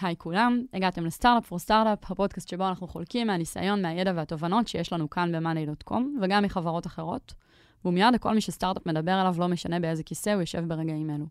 היי כולם, הגעתם לסטארט-אפ פור סטארט-אפ, הפודקאסט שבו אנחנו חולקים מהניסיון, מהידע והתובנות שיש לנו כאן ב-money.com, וגם מחברות אחרות. ומיד לכל מי שסטארט-אפ מדבר עליו, לא משנה באיזה כיסא הוא יושב ברגעים אלו.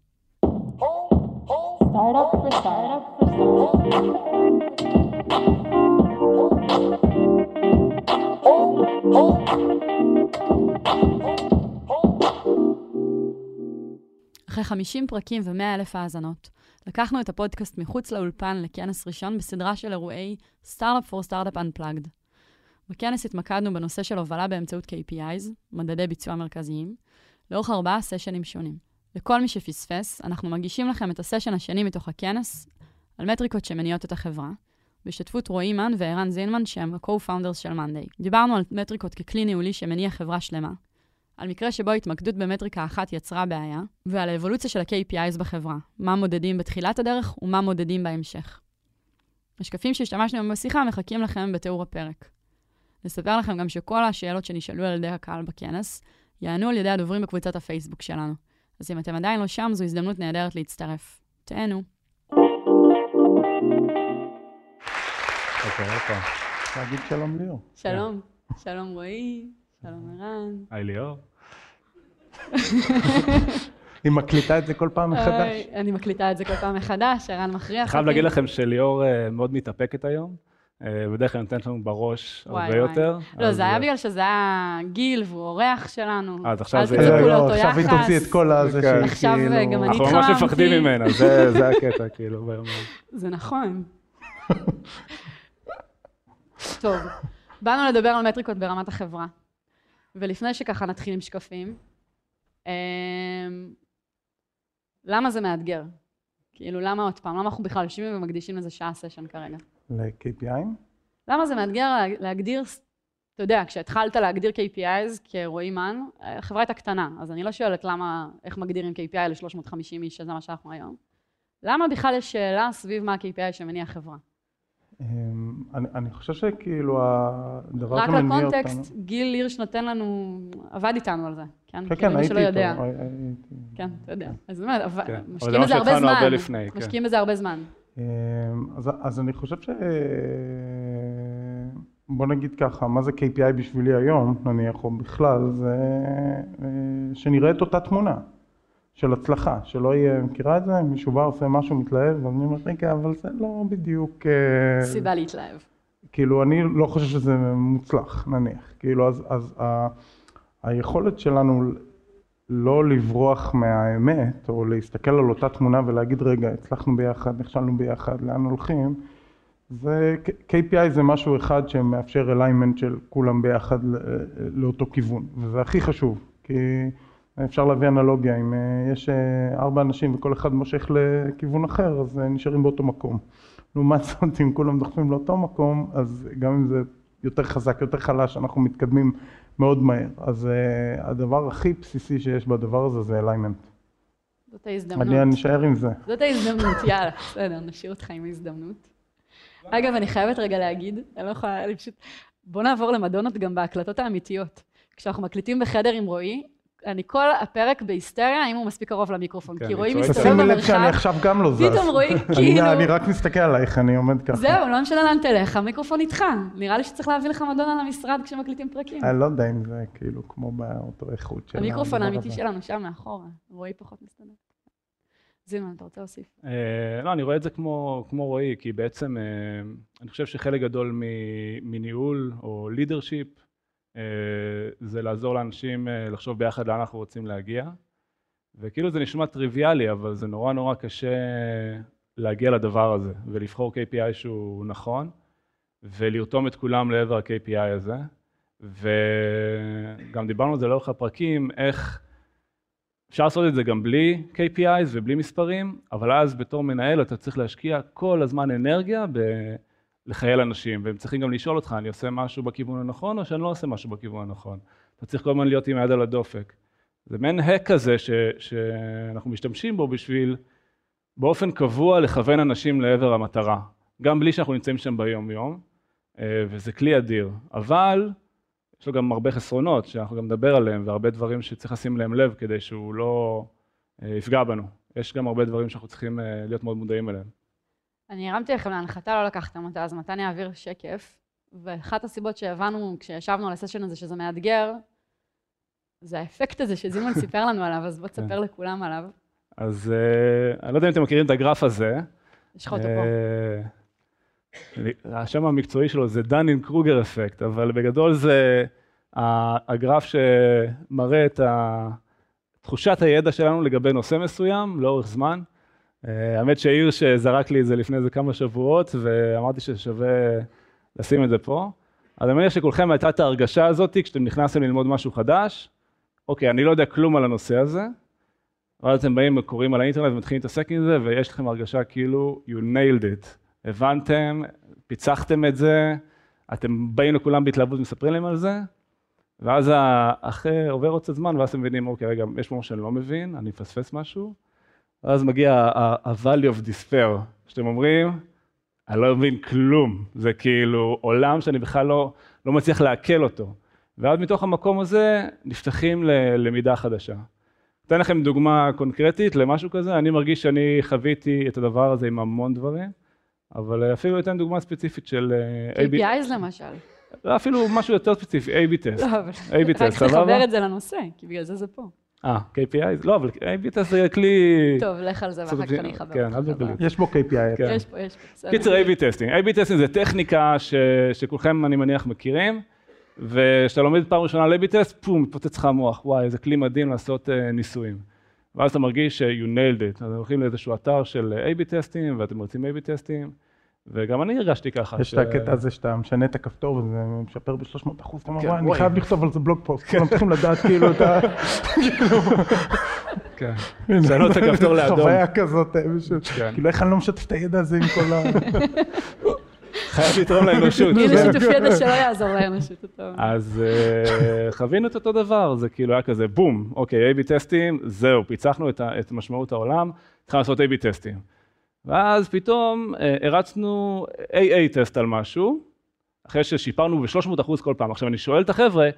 אחרי 50 פרקים ו-100 אלף האזנות, לקחנו את הפודקאסט מחוץ לאולפן לכנס ראשון בסדרה של אירועי Startup for Startup Unplugged. בכנס התמקדנו בנושא של הובלה באמצעות KPIs, מדדי ביצוע מרכזיים, לאורך ארבעה סשנים שונים. לכל מי שפספס, אנחנו מגישים לכם את הסשן השני מתוך הכנס על מטריקות שמניעות את החברה, בהשתתפות רועי מן וערן זינמן, שהם ה-co-founders של מאנדיי. דיברנו על מטריקות ככלי ניהולי שמניע חברה שלמה, על מקרה שבו התמקדות במטריקה אחת יצרה בעיה, ועל האבולוציה של ה-KPIs בחברה, מה מודדים בתחילת הדרך ומה מודדים בהמשך. השקפים שהשתמשנו בהם בשיחה מחכים לכם בתיאור הפרק. נספר לכם גם שכל השאלות שנשאלו על ידי הקהל בכנס, יענו על ידי הדוברים בקבוצת הפייסבוק שלנו. אז אם אתם עדיין לא שם, זו הזדמנות נהדרת להצטרף. תהנו. אוקיי, אוקיי. שלום ליאור. שלום. שלום רועי, שלום ערן. היי ליאור. היא מקליטה את זה כל פעם מחדש. אני מקליטה את זה כל פעם מחדש, ערן מכריח אותי. חייב להגיד לכם שליאור אה, מאוד מתאפקת היום. אה, בדרך כלל נותנת לנו בראש וואי, הרבה וואי. יותר. לא, אז, זה היה אה, בגלל שזה היה גיל והוא אורח שלנו. אז עכשיו אל זה- תצפו לא, לאותו עכשיו היא יחס. תוציא את כל הזה כן. שהיא עכשיו, כאילו... גם אני- אנחנו ממש. מפחדים ממנה, זה זה הקטע, כאילו. זה נכון. טוב, באנו לדבר על מטריקות ברמת החברה. ולפני שככה נתחיל עם שקפים, אמ, למה זה מאתגר? כאילו, למה עוד פעם? למה אנחנו בכלל יושבים ומקדישים לזה שעה סשן כרגע? ל-KPI? למה זה מאתגר לה- להגדיר, אתה יודע, כשהתחלת להגדיר KPIs כרועי מן, החברה הייתה קטנה, אז אני לא שואלת למה, איך מגדירים KPI ל-350 איש, שזה מה שאנחנו היום. למה בכלל יש שאלה סביב מה ה-KPI שמניע חברה? אמ, אני אני חושב שכאילו הדבר רק שמניע אותנו... לקונטקסט, גיל הירש נותן לנו, עבד איתנו על זה, כן? כן, כאילו, כן, מי הייתי איתו. יודע. הי- הייתי- כן, אתה יודע. אז באמת, כן. משקיעים בזה הרבה זמן. הרבה לפני, כן. משקיעים בזה הרבה זמן. אמ, אז, אז אני חושב ש... בוא נגיד ככה, מה זה KPI בשבילי היום, נניח, או בכלל, זה אה, שנראה את אותה תמונה של הצלחה, שלא יהיה, מכירה את זה? מישהו בא, עושה משהו, מתלהב, ואני אומר, רגע, אבל זה לא בדיוק... אה, סיבה להתלהב. כאילו, אני לא חושב שזה מוצלח, נניח. כאילו, אז, אז ה, היכולת שלנו לא לברוח מהאמת, או להסתכל על אותה תמונה ולהגיד, רגע, הצלחנו ביחד, נכשלנו ביחד, לאן הולכים, זה, KPI זה משהו אחד שמאפשר אליימנט של כולם ביחד ל- לאותו כיוון, וזה הכי חשוב, כי אפשר להביא אנלוגיה, אם אה, יש אה, ארבע אנשים וכל אחד מושך לכיוון אחר, אז אה, נשארים באותו מקום. לעומת זאת, אם כולם דוחפים לאותו מקום, אז גם אם זה יותר חזק, יותר חלש, אנחנו מתקדמים מאוד מהר. אז הדבר הכי בסיסי שיש בדבר הזה זה אליימנט. זאת ההזדמנות. אני נשאר עם זה. זאת ההזדמנות, יאללה, בסדר, נשאיר אותך עם ההזדמנות. אגב, אני חייבת רגע להגיד, אני לא יכולה, אני פשוט... בוא נעבור למדונות גם בהקלטות האמיתיות. כשאנחנו מקליטים בחדר עם רועי, אני כל הפרק בהיסטריה, האם הוא מספיק קרוב למיקרופון. כן, כי צועק. מסתובב תשימי לב שאני במרחב, עכשיו גם לא זז. פתאום אני- כאילו... אני רק מסתכל עלייך, אני עומד ככה. זהו, לא משנה לאן תלך, המיקרופון איתך. נראה לי שצריך להביא לך מדונה למשרד כשמקליטים פרקים. אני לא יודע אם זה כאילו כמו באותו איכות של המיקרופון הדבר האמיתי. שלנו שם מאחורה, רועי פחות מסתדר. זילמן, אתה רוצה להוסיף? אה, לא, אני רואה את זה כמו, רועי, כי בעצם אה, אני חושב שחלק גדול מניהול או לידרשיפ זה לעזור לאנשים אה, לחשוב ביחד לאן אנחנו רוצים להגיע. וכאילו זה נשמע טריוויאלי, אבל זה נורא נורא קשה להגיע לדבר הזה, ולבחור KPI שהוא נכון, ולרתום את כולם לעבר ה-KPI הזה. וגם דיברנו על זה לאורך הפרקים, איך אפשר לעשות את זה גם בלי KPIs ובלי מספרים, אבל אז בתור מנהל אתה צריך להשקיע כל הזמן אנרגיה ב- לחייל אנשים, והם צריכים גם לשאול אותך, אני עושה משהו בכיוון הנכון או שאני לא עושה משהו בכיוון הנכון? אתה צריך כל הזמן להיות עם היד על הדופק. זה מעין hack כזה ש, שאנחנו משתמשים בו בשביל באופן קבוע לכוון אנשים לעבר המטרה, גם בלי שאנחנו נמצאים שם ביום יום, אה, וזה כלי אדיר, אבל יש לו גם הרבה חסרונות שאנחנו גם נדבר עליהם והרבה דברים שצריך לשים להם לב כדי שהוא לא אה, יפגע בנו. יש גם הרבה דברים שאנחנו צריכים אה, להיות מאוד מודעים אליהם. אני הרמתי לכם להנחתה, לא לקחתם אותה, אז מתן יעביר שקף, ואחת הסיבות שהבנו כשישבנו על הסשן הזה שזה מאתגר, זה האפקט הזה שזימון סיפר לנו עליו, אז בוא תספר כן. לכולם עליו. אז אה, אני לא יודע אם אתם מכירים את הגרף הזה. יש לך אותו פה. אה, השם המקצועי שלו זה דנין קרוגר אפקט, אבל בגדול זה הגרף שמראה את תחושת הידע שלנו לגבי נושא מסוים לאורך זמן. אה, האמת שהירש זרק לי את זה לפני איזה כמה שבועות, ואמרתי ששווה לשים את זה פה. אז אני מניח שכולכם הייתה את ההרגשה הזאת כשאתם נכנסים ללמוד משהו חדש, אוקיי, אני לא יודע כלום על הנושא הזה, ואז אתם באים וקוראים על האינטרנט ומתחילים להתעסק עם זה, ויש לכם הרגשה כאילו you nailed it. הבנתם, פיצחתם את זה, אתם באים לכולם בהתלהבות ומספרים להם על זה, ואז אחרי עובר עוד קצת זמן, ואז אתם מבינים, אוקיי, רגע, יש משהו שאני לא מבין, אני מפספס משהו, ואז מגיע ה-value of despair, שאתם אומרים, אני לא מבין כלום, זה כאילו עולם שאני בכלל לא, לא מצליח לעכל אותו. ואז מתוך המקום הזה נפתחים ללמידה חדשה. אתן לכם דוגמה קונקרטית למשהו כזה, אני מרגיש שאני חוויתי את הדבר הזה עם המון דברים, אבל אפילו אתן דוגמה ספציפית של אה, KPIs למשל. אפילו משהו יותר ספציפי, A-B test. לא, אבל רק? לחבר את זה לנושא, כי בגלל זה זה פה. אה, KPI? לא, אבל A-B test זה כלי... טוב, לך על זה ואחר כך אני אחבר כן, אל. חזרה. יש בו KPI. כן. יש פה, יש פה. קיצר A-B טסטינג. A-B טסטינג זה טכניקה ש... שכולכם אני מניח מכירים, וכשאתה לומד פעם ראשונה על A-B test, פום, מתפוצץ לך המוח, וואי, איזה כלי מדהים לעשות uh, ניסויים. ואז אתה מרגיש ש-you nailed it, אז הולכים לאיזשהו אתר של A-B טסטים, ואתם רוצים A-B טסטים, וגם אני הרגשתי ככה. יש את הקטע הזה שאתה משנה את הכפתור וזה משפר ב-300 אחוז, אתה אומר, כן, אני וואי." חייב לכתוב על זה בלוג פוסט, כולם צריכים לדעת כאילו את ה... כן. לשנות את הכפתור לאדום. חוויה כזאת, אה, כן. כאילו איך אני לא משתף את הידע הזה עם כל ה... חייב לתרום לאנושות. הנה שיתוף ידע שלא יעזור לאנושות. אז אה, חווינו את אותו דבר, זה כאילו היה כזה בום, אוקיי, A-B טסטים, זהו, פיצחנו את משמעות העולם, התחלנו לעשות A-B טסטים. ואז פתאום אה, הרצנו AA טסט על משהו, אחרי ששיפרנו ב-300 אחוז כל פעם. עכשיו אני שואל את החבר'ה,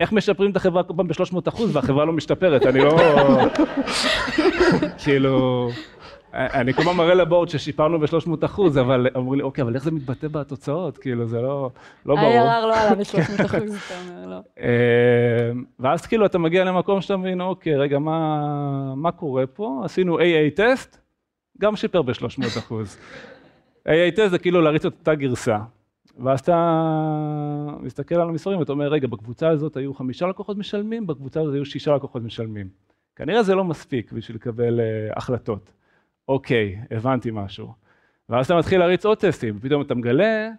איך משפרים את החברה כל פעם ב-300 אחוז והחברה לא משתפרת? אני לא... כאילו... אני כל הזמן מראה לבורד ששיפרנו ב-300 אחוז, אבל אמרו לי, אוקיי, אבל איך זה מתבטא בתוצאות? כאילו, זה לא, לא ברור. ה-ARR לא עלה ב-300 אחוז, אתה אומר, לא. אה, ואז כאילו אתה מגיע למקום שאתה מבין, אוקיי, רגע, מה, מה קורה פה? עשינו AA טסט, גם שיפר ב-300 אחוז. טסט זה כאילו להריץ את אותה גרסה. ואז אתה מסתכל על המספרים ואתה אומר, רגע, בקבוצה הזאת היו חמישה לקוחות משלמים, בקבוצה הזאת היו שישה לקוחות משלמים. כנראה זה לא מספיק בשביל לקבל uh, החלטות. אוקיי, הבנתי משהו. ואז אתה מתחיל להריץ עוד טסטים, ופתאום אתה מגלה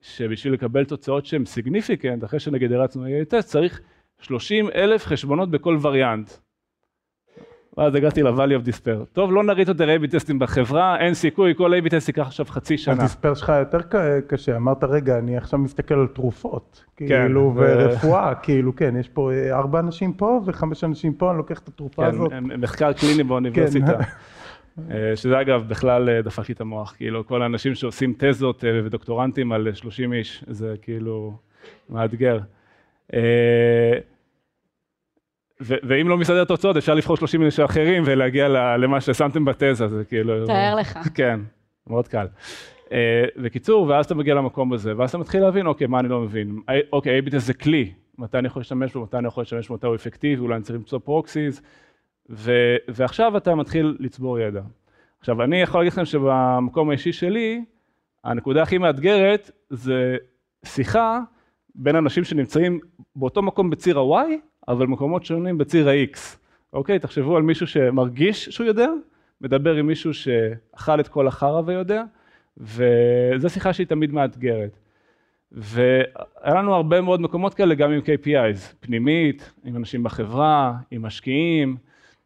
שבשביל לקבל תוצאות שהן סיגניפיקנט, אחרי שנגיד הרצנו AA טסט, צריך 30 אלף חשבונות בכל וריאנט. ואז הגעתי ל-value of despair. טוב, לא נריץ יותר A-B טסטים בחברה, אין סיכוי, כל A-B טסט ייקח עכשיו חצי שנה. הדיספר שלך יותר קשה, אמרת רגע, אני עכשיו מסתכל על תרופות, כן, כאילו, ורפואה, כאילו, כן, יש פה אה, ארבע אנשים פה וחמש אנשים פה, אני לוקח את התרופה הזאת. כן, מחקר קליני באוניברסיטה. אה, שזה אגב בכלל דפק לי את המוח, כאילו כל האנשים שעושים תזות ודוקטורנטים על 30 איש, זה כאילו מאתגר. אה, ואם לא מסתדר תוצאות אפשר לבחור 30 איש אחרים ולהגיע למה ששמתם בתזה, זה כאילו... תאר לך. כן, מאוד קל. אה, בקיצור, ואז אתה מגיע למקום הזה, ואז אתה מתחיל להבין, אוקיי, מה אני לא מבין? אה, אוקיי, A-B זה כלי, מתי אני יכול להשתמש בו, מתי אני יכול להשתמש בו, מתי הוא אפקטיבי, אולי אני צריך למצוא פרוקסיס, ו- ועכשיו אתה מתחיל לצבור ידע. עכשיו, אני יכול להגיד לכם שבמקום האישי שלי, הנקודה הכי מאתגרת זה שיחה בין אנשים שנמצאים באותו מקום בציר ה-Y, אבל מקומות שונים בציר ה-X. אוקיי? תחשבו על מישהו שמרגיש שהוא יודע, מדבר עם מישהו שאכל את כל החרא ויודע, וזו שיחה שהיא תמיד מאתגרת. והיה לנו הרבה מאוד מקומות כאלה גם עם KPIs, פנימית, עם אנשים בחברה, עם משקיעים.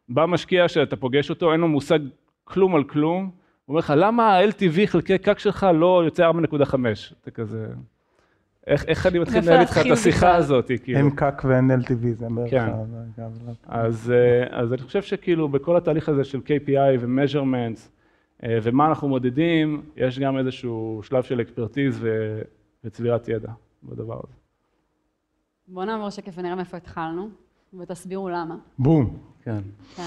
בא משקיע שאתה פוגש אותו, אין לו מושג כלום על כלום, הוא אומר לך, למה ה-LTV חלקי קק שלך לא יוצא 4.5? אתה כזה, איך, איך אני מתחיל לנהל איתך את השיחה? הזאת? כאילו? אין קק ואין LTV, זה בערך... כן. גם- אז, אה, אז אני חושב שכאילו בכל התהליך הזה של KPI ו-measurements אה, ומה אנחנו מודדים, יש גם איזשהו שלב של אקספרטיז ו- וצבירת ידע בדבר הזה. בואו נעבור שקף ונראה מאיפה התחלנו, ותסבירו למה. בום. כן. כן.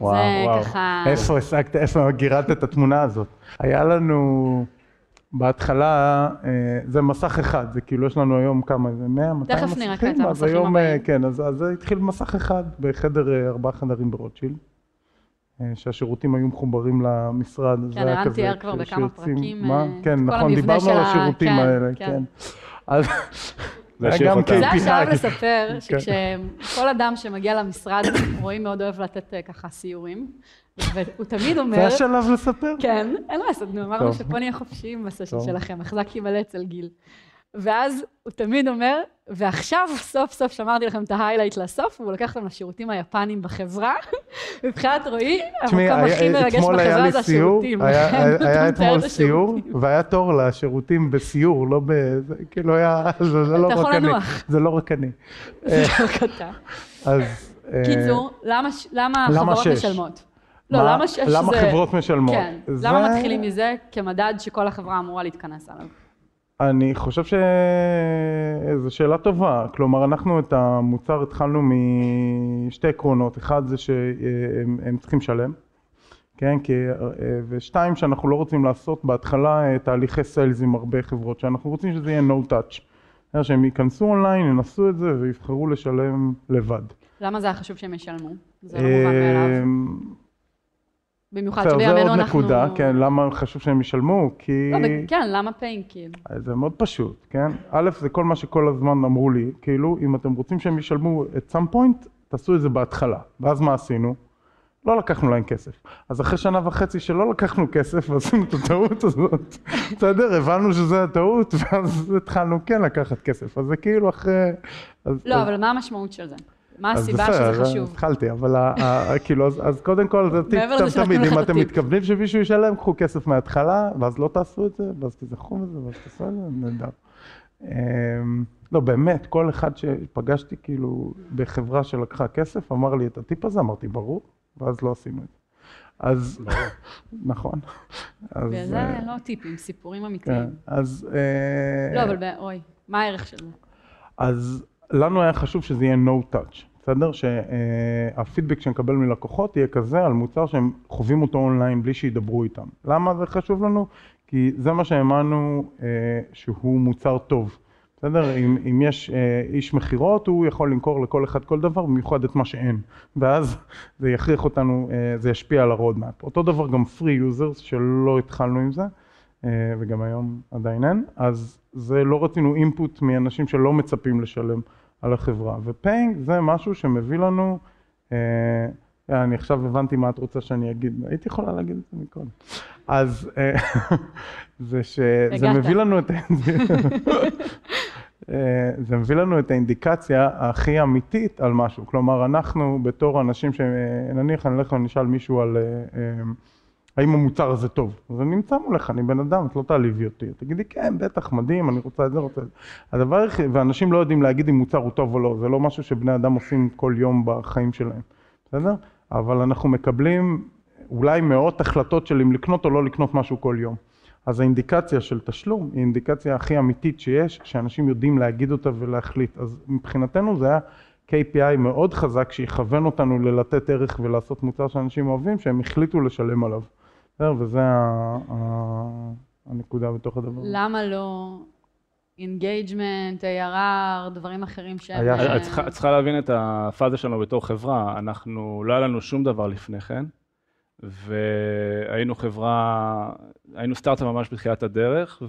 וואו, זה וואו. ככה... איפה השגת, איפה גירדת את התמונה הזאת? היה לנו בהתחלה, אה, זה מסך אחד, זה כאילו יש לנו היום כמה, זה 100, 200 תכף מסכים? נראה כעת את אז המסכים היום, הבאים. כן, אז, אז זה התחיל מסך אחד בחדר, אה, ארבעה חדרים ברוטשילד. אה, שהשירותים היו מחוברים למשרד, זה כן, היה ערן כזה, תיאר כבר ש- בכמה פרקים, מה? כן, נכון, דיברנו על השירותים כן, האלה, כן. כן. אז זה היה גם אותה. זה KPI. השלב לספר כן. שכשכל אדם שמגיע למשרד, רועי מאוד אוהב לתת ככה סיורים, והוא תמיד אומר... זה השלב לספר? כן, אין מה לעשות, נו, אמרנו. שפה נהיה חופשיים בסשן טוב. שלכם, החזקתי מלא אצל גיל. ואז הוא תמיד אומר, ועכשיו סוף סוף שמרתי לכם את ההיילייט לסוף, והוא לקח אותם לשירותים היפניים בחברה. מבחינת רועי, המקום הכי מרגש בחברה זה השירותים. היה- אתה מתאר אתמול את סיור. והיה תור לשירותים בסיור, לא ב... כאילו היה... זה זה לא אתה רק אני. זה לא רק אני. זה לא קטן. אז... אה, קיצור, למה ש- למה החברות? משלמות? לא, מה- למה שש למה זה... חברות משלמות? כן, זה- למה מתחילים מזה כמדד שכל החברה אמורה להתכנס עליו? אני חושב שזו שאלה טובה, כלומר אנחנו את המוצר התחלנו משתי עקרונות, אחד זה שהם הם צריכים לשלם, כן, כי, אה, ושתיים שאנחנו לא רוצים לעשות בהתחלה אה, תהליכי סיילס עם הרבה חברות, שאנחנו רוצים שזה יהיה no touch, זאת שהם ייכנסו אונליין, ינסו את זה ויבחרו לשלם לבד. למה זה היה חשוב שהם ישלמו? זה לא מובן מאליו. במיוחד בסדר, זה שבימינו עוד אנחנו... נקודה, כן, למה חשוב שהם ישלמו? כי... לא, כן, למה פיין כאילו? זה מאוד פשוט, כן? א', זה כל מה שכל הזמן אמרו לי, כאילו, אם אתם רוצים שהם ישלמו את some point, תעשו את זה בהתחלה. ואז מה עשינו? לא לקחנו להם כסף. אז אחרי שנה וחצי שלא לקחנו כסף ועשינו את הטעות הזאת, בסדר, הבנו שזה הטעות, ואז התחלנו כן לקחת כסף. אז זה כאילו אחרי... אז, לא, אז, אבל מה המשמעות של זה? מה הסיבה בסדר, שזה אז חשוב? התחלתי, אבל כאילו, אז, קודם כל זה טיפ תמיד, אם את אתם. מתכוונים שמישהו ישלם, קחו כסף מההתחלה, ואז לא תעשו את זה, ואז תזכרו מזה, ואז תעשו את זה, נהדר. אמ, לא, באמת, כל אחד שפגשתי כאילו בחברה שלקחה כסף, אמר לי את הטיפ הזה, אמרתי, ברור, ואז לא עשינו את זה. אז, נכון. אז, וזה אה, לא טיפים, סיפורים כן, אמיתיים. אז... אה, לא, אבל אוי, מה הערך של זה? אז לנו היה חשוב שזה יהיה no touch, בסדר? שהפידבק שנקבל מלקוחות יהיה כזה על מוצר שהם חווים אותו אונליין בלי שידברו איתם. למה זה חשוב לנו? כי זה מה שהאמנו אה, שהוא מוצר טוב. בסדר? אם, אם יש אה, איש מכירות, הוא יכול למכור לכל אחד כל דבר, במיוחד את מה שאין. ואז זה יכריח אותנו, אה, זה ישפיע על ה roadmap. אותו דבר גם free users, שלא התחלנו עם זה, אה, וגם היום עדיין אין, אז זה לא רצינו input מאנשים שלא מצפים לשלם על החברה. ו paying זה משהו שמביא לנו, אה, אני עכשיו הבנתי מה את רוצה שאני אגיד, הייתי יכולה להגיד את זה מקודם. אז אה, זה שזה. מביא לנו את. אה, זה מביא לנו את האינדיקציה הכי אמיתית על משהו. כלומר, אנחנו בתור אנשים שנניח אני אלך ונשאל מישהו על אה, אה, האם המוצר הזה טוב. אז אני נמצא מולך, אני בן אדם, את לא תעליבי אותי. תגידי, כן, בטח, מדהים, אני רוצה את זה, רוצה את זה. הדבר היחיד, ואנשים לא יודעים להגיד אם מוצר הוא טוב או לא, זה לא משהו שבני אדם עושים כל יום בחיים שלהם, בסדר? אבל אנחנו מקבלים אולי מאות החלטות של אם לקנות או לא לקנות משהו כל יום. אז האינדיקציה של תשלום היא האינדיקציה הכי אמיתית שיש, שאנשים יודעים להגיד אותה ולהחליט. אז מבחינתנו זה היה KPI מאוד חזק שיכוון אותנו ללתת ערך ולעשות מוצר שאנשים אוהבים, שהם החליטו לשלם עליו. בסדר? וזה הנקודה בתוך הדבר. הזה. למה לא engagement, ARR, דברים אחרים שהם... את צריכה- את צריכה להבין את הפאזה שלנו בתור חברה, אנחנו, לא היה לנו שום דבר לפני כן, והיינו חברה, היינו סטארט-אפ ממש בתחילת הדרך,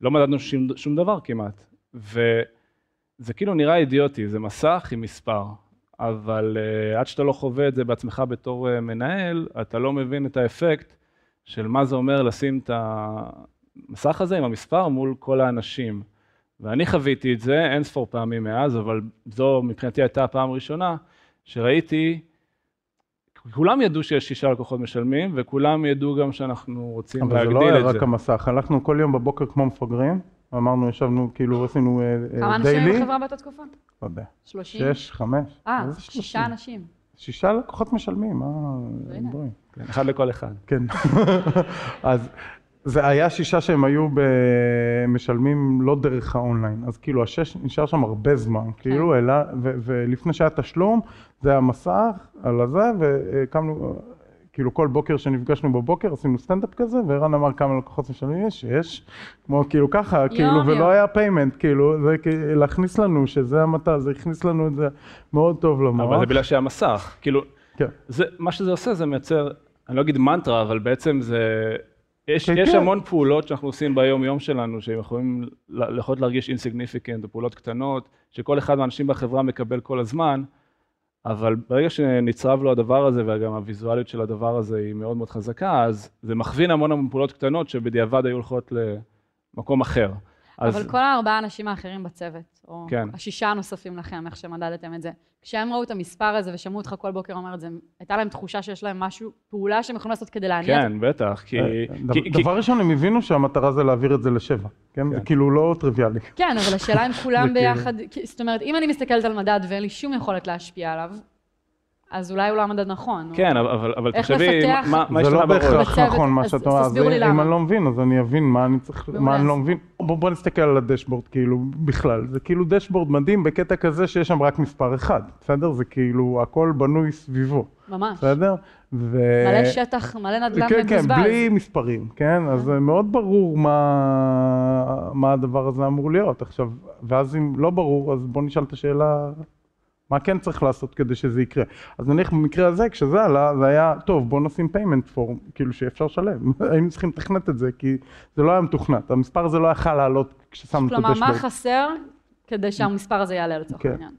ולא מדדנו שום, שום דבר כמעט. וזה כאילו נראה אידיוטי, זה מסך עם מספר, אבל uh, עד שאתה לא חווה את זה בעצמך בתור uh, מנהל, אתה לא מבין את האפקט של מה זה אומר לשים את המסך הזה עם המספר מול כל האנשים. ואני חוויתי את זה אין ספור פעמים מאז, אבל זו מבחינתי הייתה הפעם הראשונה שראיתי, כולם ידעו שיש שישה לקוחות משלמים, וכולם ידעו גם שאנחנו רוצים אבל זה להגדיל לא היה את זה. רק המסך, הלכנו כל יום בבוקר כמו מפגרים, אמרנו, ישבנו, כאילו עשינו כמה אנשים היו דיילי, בחברה באותה תקופה? לא יודע, שלושים? שש, חמש, אה, שישה? אנשים. שישה לקוחות משלמים, מה, הנה. דברים. כן, אחד לכל אחד. כן. אז זה היה שישה שהם היו משלמים לא דרך האונליין, אז כאילו השש נשאר שם הרבה זמן, כאילו, אלא, ו- ולפני שהיה תשלום, זה היה מסך על הזה, והקמנו, כאילו כל בוקר שנפגשנו בבוקר עשינו סטנדאפ כזה, וערן אמר כמה לקוחות משלמים יש, יש, כמו כאילו ככה, כאילו, יום. ולא היה payment, כאילו, זה להכניס לנו שזה המטה, זה הכניס לנו את זה מאוד טוב למוח. אבל זה בגלל שהיה מסך, כאילו, כן. זה, מה שזה עושה זה מייצר, אני לא אגיד מנטרה, אבל בעצם זה, יש, כן, יש כן. המון פעולות שאנחנו עושים ביום יום שלנו, שהם יכולים, יכולות להרגיש אינסיגניפיקנט, או פעולות קטנות, שכל אחד מהאנשים בחברה מקבל כל הזמן, אבל ברגע שנצרב לו הדבר הזה, וגם הוויזואליות של הדבר הזה היא מאוד מאוד חזקה, אז זה מכווין המון המון פעולות קטנות שבדיעבד היו הולכות למקום אחר. אז אבל כל הארבעה האנשים האחרים בצוות, או כן. השישה הנוספים לכם, איך שמדדתם את זה, כשהם ראו את המספר הזה ושמעו אותך כל בוקר אומר את זה, הייתה להם תחושה שיש להם משהו, פעולה שהם יכולים לעשות כדי להניע את כן, בטח, כי... אה, כי- דבר- כי- דבר ראשון, הם הבינו שהמטרה זה להעביר את זה לשבע, כן? זה כן. כאילו לא טריוויאלי. כן, אבל השאלה אם כולם זה כאילו- ביחד, כי- זאת אומרת, אם אני מסתכלת על מדד ואין לי שום יכולת להשפיע עליו, אז אולי הוא לא המדד נכון. כן, אבל- אבל תחשבי, לפתח- מה מה זה השתנה לא בראש? בהכרח בצוות, נכון מה שאת אז אומרת, תסבירו לי אז אם למה. אני לא מבין אז אני אבין מה אני צריך, מעולה. מה אני לא מבין, בוא בוא נסתכל על הדשבורד כאילו בכלל, זה כאילו דשבורד מדהים בקטע כזה שיש שם רק מספר אחד, בסדר? זה כאילו הכל בנוי סביבו, ממש. בסדר? ו... מלא שטח, מלא נדל"ן כן, כן, מבוזבז. בלי מספרים, כן? אז זה מאוד ברור מה, מה הדבר הזה אמור להיות. עכשיו, ואז אם לא ברור, אז בוא נשאל את השאלה, מה כן צריך לעשות כדי שזה יקרה? אז נניח במקרה הזה, כשזה עלה, זה היה, טוב, בוא נשים payment form, כאילו שאפשר לשלם. היינו צריכים לתכנת את זה, כי זה לא היה מתוכנת. המספר הזה לא יכל לעלות כששמנו את כלומר, מה הדשבורד. חסר כדי שהמספר הזה יעלה לצורך כן. העניין?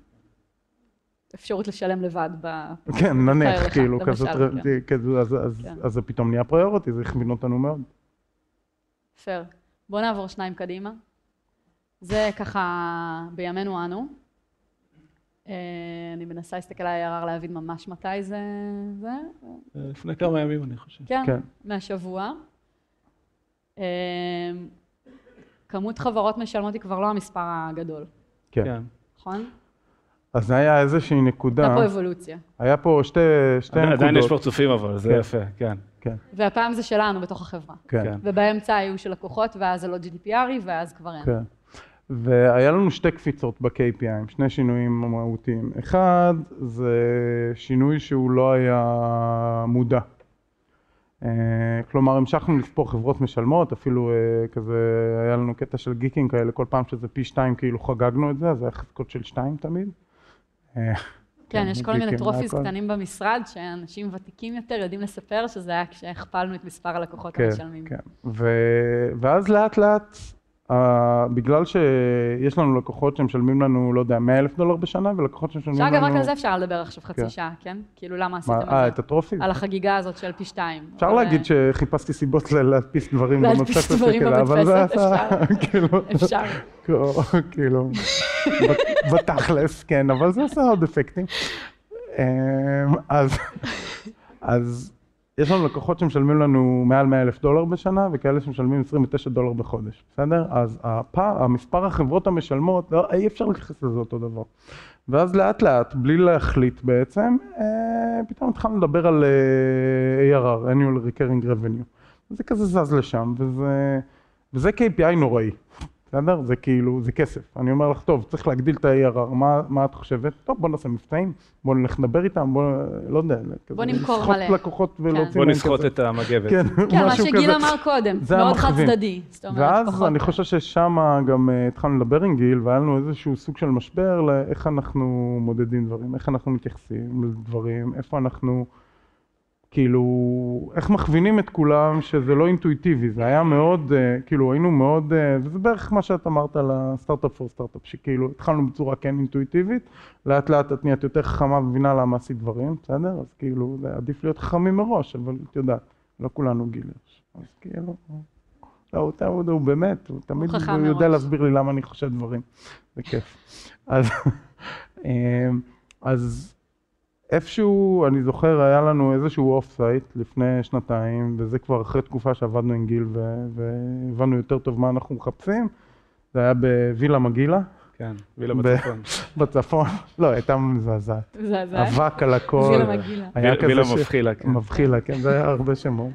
אפשרות לשלם לבד ב... כן, נניח, כאילו, כזה, כן. כן. אז זה פתאום נהיה פריוריטי, זה הכווין אותנו מאוד. פייר. בואו נעבור שניים קדימה. זה ככה בימינו אנו. אה, אני מנסה להסתכל על ה-ARR להבין ממש מתי זה... זה? לפני כמה ימים אני חושב. כן, כן. מהשבוע. אה, כמות חברות משלמות היא כבר לא המספר הגדול, כן. כן. נכון? אז זה היה איזושהי נקודה, הייתה פה אבולוציה. היה פה שתי, שתי עדיין- נקודות. עדיין יש פרצופים אבל, זה כן. יפה, כן. כן, והפעם זה שלנו בתוך החברה. כן, כן. ובאמצע היו של לקוחות, ואז זה לא GDPRי, ואז כבר אין. כן. והיה לנו שתי קפיצות ב-KPI, שני שינויים מהותיים. אחד, זה שינוי שהוא לא היה מודע. אה, כלומר, המשכנו לספור חברות משלמות, אפילו אה, כזה, היה לנו קטע של גיקים כאלה, כל פעם שזה פי שתיים כאילו חגגנו את זה, אז זה היה חזקות של שתיים תמיד. אה, כן, יש כל מיני טרופיס. קטנים במשרד, שאנשים ותיקים יותר יודעים לספר שזה היה כשהכפלנו את מספר הלקוחות כן, המשלמים. כן. ו... ואז לאט לאט, uh, בגלל שיש לנו לקוחות שמשלמים לנו, לא יודע, 100 אלף דולר בשנה, ולקוחות שמשלמים לנו... שאגב, רק על זה אפשר לדבר עכשיו חצי כן. שעה, כן? כאילו, למה מה, עשיתם אה, את את זה? הטרופי? על החגיגה הזאת של פי שתיים. אפשר אבל, להגיד אה, שחיפשתי סיבות להדפיס דברים במדפסת דברים וכאלה, אבל זה עשה, כאילו, אפשר. כאילו, בת- בתכלס, כן, אבל זה עושה עוד אפקטים. אז, אז יש לנו לקוחות שמשלמים לנו מעל 100 אלף דולר בשנה, וכאלה שמשלמים 29 דולר בחודש, בסדר? אז הפער, המספר החברות המשלמות, לא, אי אפשר להתייחס לזה אותו דבר. ואז לאט לאט, בלי להחליט בעצם, אה, פתאום התחלנו לדבר על אה, ARR, annual recurring revenue. זה כזה זז לשם, וזה, וזה KPI נוראי, בסדר? זה כאילו, זה כסף. אני אומר לך, טוב, צריך להגדיל את ה-ARR, מה, מה את חושבת? טוב, בוא נעשה מבצעים, בוא נלך לדבר איתם, בוא, לא יודע, כזה, בוא נמכור לסחוט מלא. לקוחות ולהוציא בוא מהם נסחוט. את המגבת. כן, כן, מה שגיל כזה. אמר קודם, זה מאוד חד. צדדי. ואז פחות- אני חושב ששם גם אה, התחלנו לדבר עם גיל, והיה לנו איזשהו סוג של משבר לאיך אנחנו מודדים דברים, איך אנחנו מתייחסים לדברים, איפה אנחנו, כאילו, איך מכווינים את כולם שזה לא אינטואיטיבי, זה היה מאוד, אה, כאילו היינו מאוד, אה, וזה בערך מה שאת אמרת על הסטארט-אפ פור סטארט-אפ, שכאילו התחלנו בצורה כן אינטואיטיבית, לאט לאט את נהיית יותר חכמה ומבינה למה עשית דברים, בסדר? אז כאילו, זה עדיף להיות חכמים מראש, אבל את יודעת, לא כולנו גיל הירש, אז כאילו... לא, הוא, הוא, הוא באמת, הוא תמיד הוא יודע. להסביר לי למה אני חושב דברים, זה כיף. אז, אמ, אז איפשהו, אני זוכר, היה לנו איזשהו offsite לפני שנתיים, וזה כבר אחרי תקופה שעבדנו עם גיל ו- והבנו יותר טוב מה אנחנו מחפשים, זה היה בווילה מגילה, כן, וילה בצפון. בצפון, לא, הייתה מזעזעת, זה, זה, אבק על הכל, וילה מגילה. היה וילה כזה ש- מבחילה, כן. מבחילה, כן, זה היה הרבה שמות.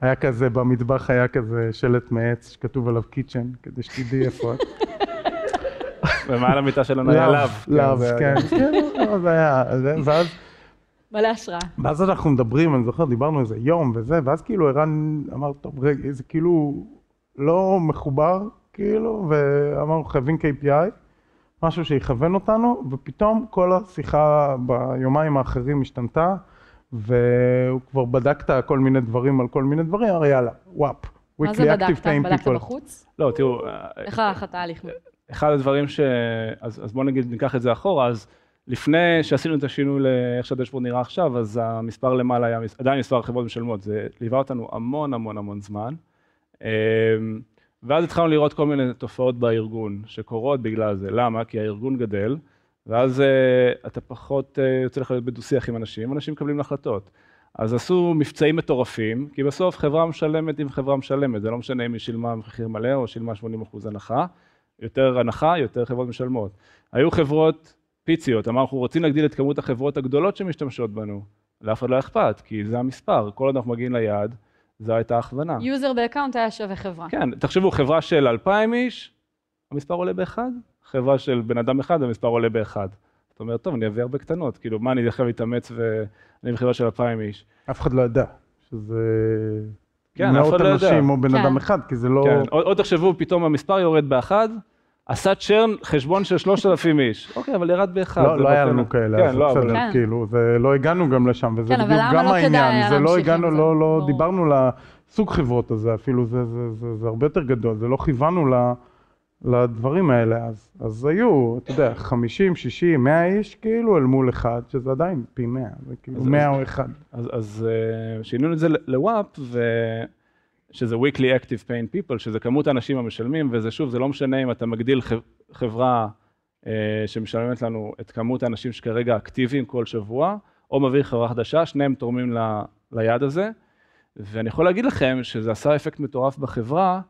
היה כזה, במטבח היה כזה שלט מעץ שכתוב עליו kitchen, כדי שתדעי איפה את. ומעל המיטה שלנו היה לאו. לאו, כן, לא, זה היה, זה- ואז מלא השראה. ואז אנחנו מדברים, אני זוכר, דיברנו איזה יום וזה, ואז כאילו ערן אמר, טוב, רגע, זה כאילו לא מחובר, כאילו, ואמרנו, חייבים KPI, משהו שיכוון אותנו, ופתאום כל השיחה ביומיים האחרים השתנתה, והוא כבר בדקת כל מיני דברים על כל מיני דברים, אמר יאללה, וואפ. מה זה בדקת? בדקת בחוץ? לא, תראו, איך הלך התהליך? אחד הדברים ש... אז, אז בואו נגיד, ניקח את זה אחורה, אז לפני שעשינו את השינוי לאיך שהדשבורד נראה עכשיו, אז המספר למעלה היה עדיין מספר חברות משלמות, זה ליווה אותנו המון המון המון זמן. אמ, ואז התחלנו לראות כל מיני תופעות בארגון שקורות בגלל זה. למה? כי הארגון גדל, ואז אה, אתה פחות אה, יוצא לך להיות בדו-שיח עם אנשים, אנשים מקבלים החלטות. אז עשו מבצעים מטורפים, כי בסוף חברה משלמת עם חברה משלמת, זה לא משנה אם היא שילמה מחיר מלא או שילמה 80% הנחה. יותר הנחה, יותר חברות משלמות. היו חברות פיציות, אמרנו, אנחנו רוצים להגדיל את כמות החברות הגדולות שמשתמשות בנו. לאף אחד לא אכפת, כי זה המספר, כל עוד אנחנו מגיעים ליעד, זו הייתה הכוונה. user ב account היה שווה חברה. כן, תחשבו, חברה של 2,000 איש, המספר עולה באחד, חברה של בן אדם אחד, המספר עולה באחד. זאת אומרת, טוב, אני אביא הרבה קטנות, כאילו, מה אני עכשיו אתאמץ ואני בחברה של 2,000 איש? אף אחד לא ידע שזה כן, אף אחד לא מאות יודע. אנשים או בן כן. אדם אחד, כי זה לא... כן, עוד, עוד תחשבו, פתאום המספר יורד באחד, עשה צ'רן חשבון של 3,000 איש. אוקיי, אבל ירד באחד. לא, זה לא היה. לנו כאלה, כן, אז לא, אבל... בסדר, כן. כאילו, זה לא הגענו גם לשם, וזה כן, אבל בדיוק גם לא העניין, זה לא הגענו, זה? לא, לא. דיברנו לסוג חברות הזה אפילו, זה, זה, זה, זה הרבה יותר גדול, זה לא כיוונו ל, לדברים האלה, אז, אז היו, אתה יודע, 50, 60, 100 איש, כאילו, אל מול אחד, שזה עדיין פי 100, זה כאילו אז- 100 או אחד. אז, אז אה, שינינו את זה לוואפ. שזה weekly active paying people, שזה כמות האנשים המשלמים, וזה שוב, זה לא משנה אם אתה מגדיל חברה אה, שמשלמת לנו את כמות האנשים שכרגע אקטיביים כל שבוע, או מביא חברה חדשה, שניהם תורמים ל, ליעד הזה. ואני יכול להגיד לכם שזה עשה אפקט מטורף בחברה,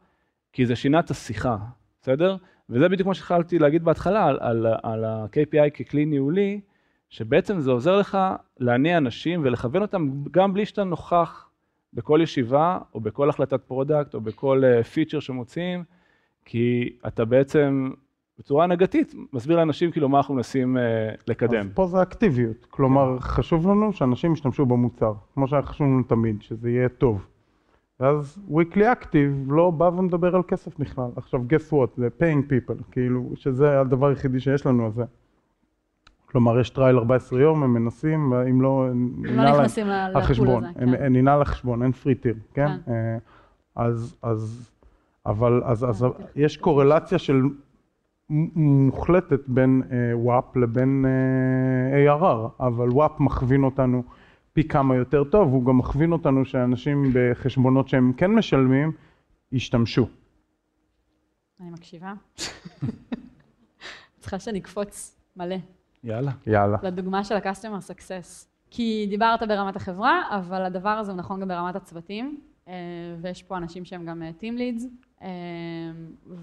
כי זה שינה את השיחה, בסדר? וזה בדיוק מה שהתחלתי להגיד בהתחלה על, על, על ה-KPI ככלי ניהולי, שבעצם זה עוזר לך להניע אנשים ולכוון אותם גם בלי שאתה נוכח בכל ישיבה, או בכל החלטת product, או בכל feature שמוציאים, כי אתה בעצם בצורה הנהגתית מסביר לאנשים כאילו מה אנחנו מנסים אה, לקדם. אז פה זה אקטיביות, כלומר, חשוב לנו שאנשים ישתמשו במוצר, כמו שהיה חשוב לנו תמיד, שזה יהיה טוב. ואז weekly active לא בא ומדבר על כסף בכלל. עכשיו, guess what, זה paying people, כאילו, שזה הדבר היחידי שיש לנו, אז זה. כלומר, יש trial 14 יום, הם מנסים, ואם לא, לא נכנסים ל- לפול החשבון, הזה. כן. ננעל החשבון, אין free tier, כן? כן. אה, אז, אז, אבל, אז, אז אה, יש קורלציה של מוחלטת בין WAP לבין אה, ARR, אבל WAP מכווין אותנו פי כמה יותר טוב, הוא גם מכווין אותנו שאנשים בחשבונות שהם כן משלמים, ישתמשו. אני מקשיבה. צריכה שאני אקפוץ מלא יאללה. יאללה. לדוגמה של ה-customer success. כי דיברת ברמת החברה, אבל הדבר הזה הוא נכון גם ברמת הצוותים, אה, ויש פה אנשים שהם גם אה, team leads, אה,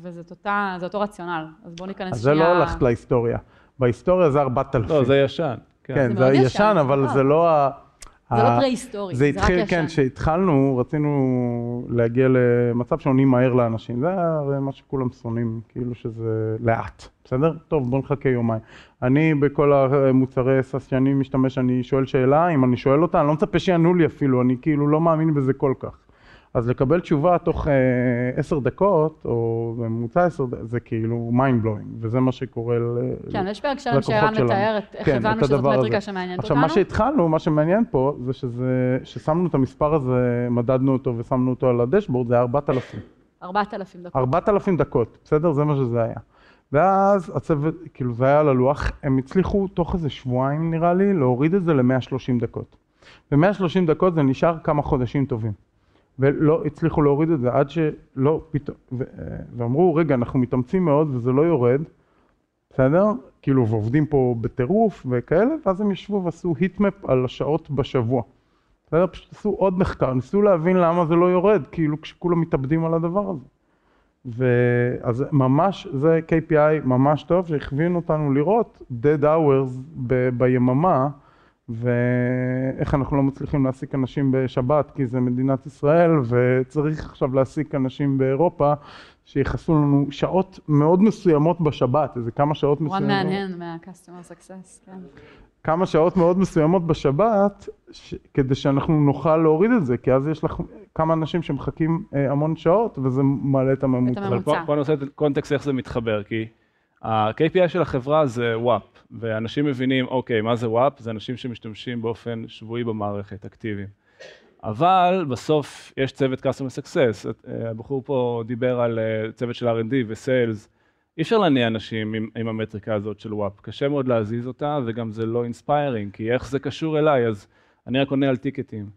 וזה אותה, אותו רציונל. אז בואו ניכנס אז זה לא הולכת להיסטוריה. בהיסטוריה זה 4,000. לא, זה ישן. כן. כן, זה זה ישן, ישן, אבל נכון. זה לא ה... זה לא פרה-היסטורי, זה זה רק התחיל, ישן. כן, כשהתחלנו, רצינו להגיע למצב שעונים מהר לאנשים. זה הרי מה שכולם שונאים, כאילו שזה לאט, בסדר? טוב, בוא נחכה יומיים. אני בכל המוצרי סאס שאני משתמש, אני שואל שאלה, אם אני שואל אותה, אני לא מצפה שיענו לי אפילו, אני כאילו לא מאמין בזה כל כך. אז לקבל תשובה תוך אה, עשר דקות, או בממוצע עשר דקות, זה כאילו mind blowing, וזה מה שקורה ל... כן, יש פרק שלם לקוחות שערן שלנו. מתאר את איך כן, הבנו את שזאת מטריקה הזה. שמעניינת עכשיו, אותנו. מה שהתחלנו, מה שמעניין פה, זה שזה, ששמנו את המספר הזה, מדדנו אותו ושמנו אותו על הדשבורד, זה היה 4,000. 4,000 דקות. 4,000 דקות, בסדר? זה מה שזה היה. ואז הצוות, כאילו זה היה על הלוח, הם הצליחו תוך איזה שבועיים נראה לי, להוריד את זה ל-130 דקות. ו-130 דקות זה נשאר כמה חודשים טובים. ולא הצליחו להוריד את זה עד שלא פתאום, ו- ואמרו, רגע, אנחנו מתאמצים מאוד וזה לא יורד, בסדר? כאילו, ועובדים פה בטירוף וכאלה, ואז הם ישבו ועשו היטמפ על השעות בשבוע. בסדר? פשוט עשו עוד מחקר, ניסו להבין למה זה לא יורד, כאילו כשכולם מתאבדים על הדבר הזה. ואז ממש, זה KPI ממש טוב, שהכווין אותנו לראות dead hours ב- ביממה, ואיך אנחנו לא מצליחים להעסיק אנשים בשבת כי זה מדינת ישראל וצריך עכשיו להעסיק אנשים באירופה שיחסו לנו שעות מאוד מסוימות בשבת, איזה כמה שעות one מסוימות. man hand מה-customer success, כן. כמה שעות מאוד מסוימות בשבת, ש... כדי שאנחנו נוכל להוריד את זה, כי אז יש לך כמה אנשים שמחכים אה, המון שעות, וזה מעלה את הממוצע. את אבל פה. פה אני רוצה לתת קונטקסט איך זה מתחבר, כי ה-KPI של החברה זה וואפ, ואנשים מבינים, אוקיי, מה זה וואפ? זה אנשים שמשתמשים באופן שבועי במערכת, אקטיביים. אבל בסוף יש צוות Customer Success, אה, הבחור פה דיבר על אה, צוות של R&D ו sales, אי אפשר להניע אנשים עם, עם המטריקה הזאת של WAP, קשה מאוד להזיז אותה וגם זה לא inspiring, כי איך זה קשור אליי, אז אני רק עונה על טיקטים.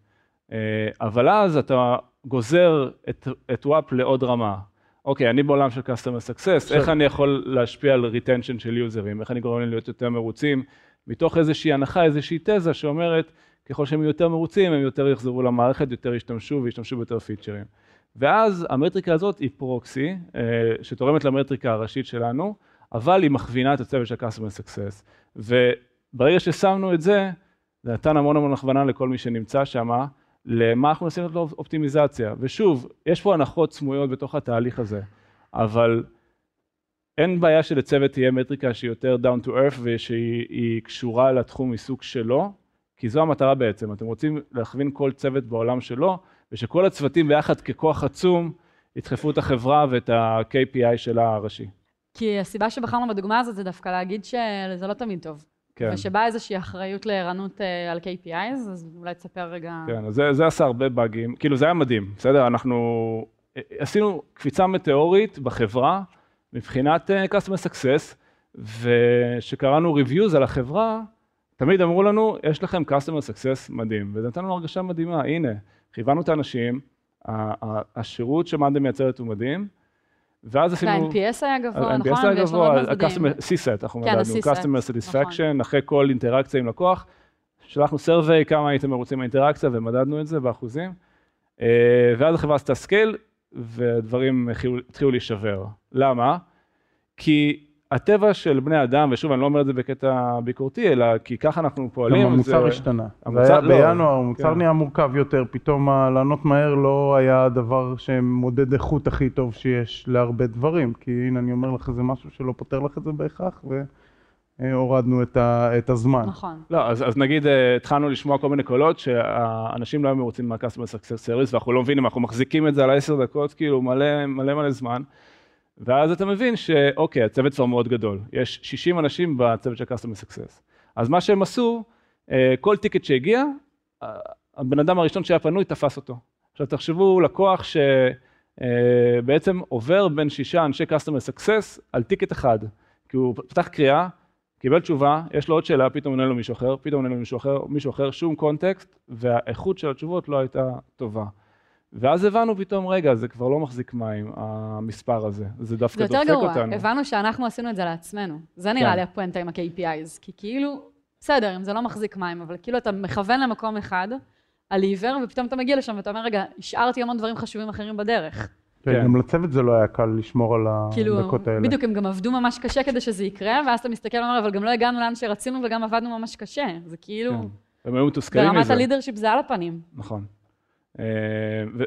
אה, אבל אז אתה גוזר את, את WAP לעוד רמה. אוקיי, אני בעולם של Customer Success, איך אני יכול להשפיע על retention של יוזרים, איך אני גורם להם להיות יותר מרוצים, מתוך איזושהי הנחה, איזושהי תזה שאומרת, ככל שהם יהיו יותר מרוצים, הם יותר יחזרו למערכת, יותר ישתמשו וישתמשו ביותר פיצ'רים. ואז המטריקה הזאת היא פרוקסי, אה, שתורמת למטריקה הראשית שלנו, אבל היא מכווינה את הצוות של Customer Success. וברגע ששמנו את זה, זה נתן המון המון הכוונה לכל מי שנמצא שם, למה אנחנו מנסים לעשות אופטימיזציה. ושוב, יש פה הנחות סמויות בתוך התהליך הזה, אבל אין בעיה שלצוות תהיה מטריקה שהיא יותר down to earth ושהיא היא קשורה לתחום עיסוק שלו, כי זו המטרה בעצם, אתם רוצים להכווין כל צוות בעולם שלו, ושכל הצוותים ביחד ככוח עצום ידחפו את החברה ואת ה-KPI שלה הראשי. כי הסיבה שבחרנו בדוגמה הזאת זה דווקא להגיד שזה לא תמיד טוב. כן, ושבאה איזושהי אחריות לערנות אה, על KPIs, אז אולי תספר רגע. כן, אז זה, זה עשה הרבה באגים, כאילו זה היה מדהים, בסדר? אנחנו אה, עשינו קפיצה מטאורית בחברה מבחינת אה, Customer Success, וכשקראנו reviews על החברה, תמיד אמרו לנו, יש לכם Customer Success מדהים, וזה נתן לנו הרגשה מדהימה, הנה, כיוונו את האנשים, השירות שמאנדה מייצרת הוא מדהים, ואז עשינו... וה-NPS היה גבוה, ה-NPS נכון? היה ויש לו גבוה. ה-Customer, אנחנו כן, מדדנו, ה-CSAT, Customer Satisfaction, נכון. אחרי כל אינטראקציה עם לקוח, שלחנו survey כמה הייתם מרוצים מהאינטראקציה ומדדנו את זה באחוזים, אה, ואז החברה עשתה scale, התחילו- התחילו להישבר. למה? כי הטבע של בני אדם, ושוב, אני לא אומר את זה בקטע ביקורתי, אלא כי ככה אנחנו פועלים. גם המוצר זה- השתנה. המוצר- היה לא, בינואר, המוצר כן. נהיה מורכב יותר, פתאום לענות מהר לא היה הדבר שמודד איכות הכי טוב שיש להרבה דברים, כי הנה אני אומר לך, זה משהו שלא פותר לך את זה בהכרח, והורדנו את ה- את הזמן. נכון. לא, אז, אז נגיד אה, התחלנו לשמוע כל מיני קולות שהאנשים לא היו מרוצים מה-customer success service ואנחנו לא מבינים, אנחנו מחזיקים את זה על עשר דקות, כאילו מלא מלא מלא זמן, ואז אתה מבין שאוקיי, הצוות כבר מאוד גדול, יש 60 אנשים בצוות של customer success, אז מה שהם עשו, אה, כל טיקט שהגיע, אה, הבן אדם הראשון שהיה פנוי תפס אותו. עכשיו תחשבו לקוח שבעצם עובר בין שישה אנשי customer success על טיקט אחד, כי הוא פתח קריאה, קיבל תשובה, יש לו עוד שאלה, פתאום עונה לו מישהו אחר, פתאום עונה לו מישהו אחר, מישהו אחר, שום קונטקסט, והאיכות של התשובות לא הייתה טובה. ואז הבנו פתאום, רגע, זה כבר לא מחזיק מים, המספר הזה, זה דווקא זה יותר דופק גרוע, אותנו. הבנו שאנחנו עשינו את זה לעצמנו. זה נראה כן. לי הפואנטה עם ה-KPIs, כי כאילו, בסדר, אם זה לא מחזיק מים, אבל כאילו אתה מכוון למקום אחד, על עיוור, ופתאום אתה מגיע לשם ואתה אומר, רגע, השארתי המון דברים חשובים אחרים בדרך. כן. גם לצוות זה לא היה קל לשמור על כאילו, הדקות האלה. בדיוק, הם גם עבדו ממש קשה כדי שזה יקרה, ואז אתה מסתכל ואומר, אבל גם לא הגענו לאן שרצינו וגם עבדנו ממש קשה. זה כאילו, כן. הם היו מתוסכלים ברמת מזה. ה leadership זה על הפנים. נכון. אה,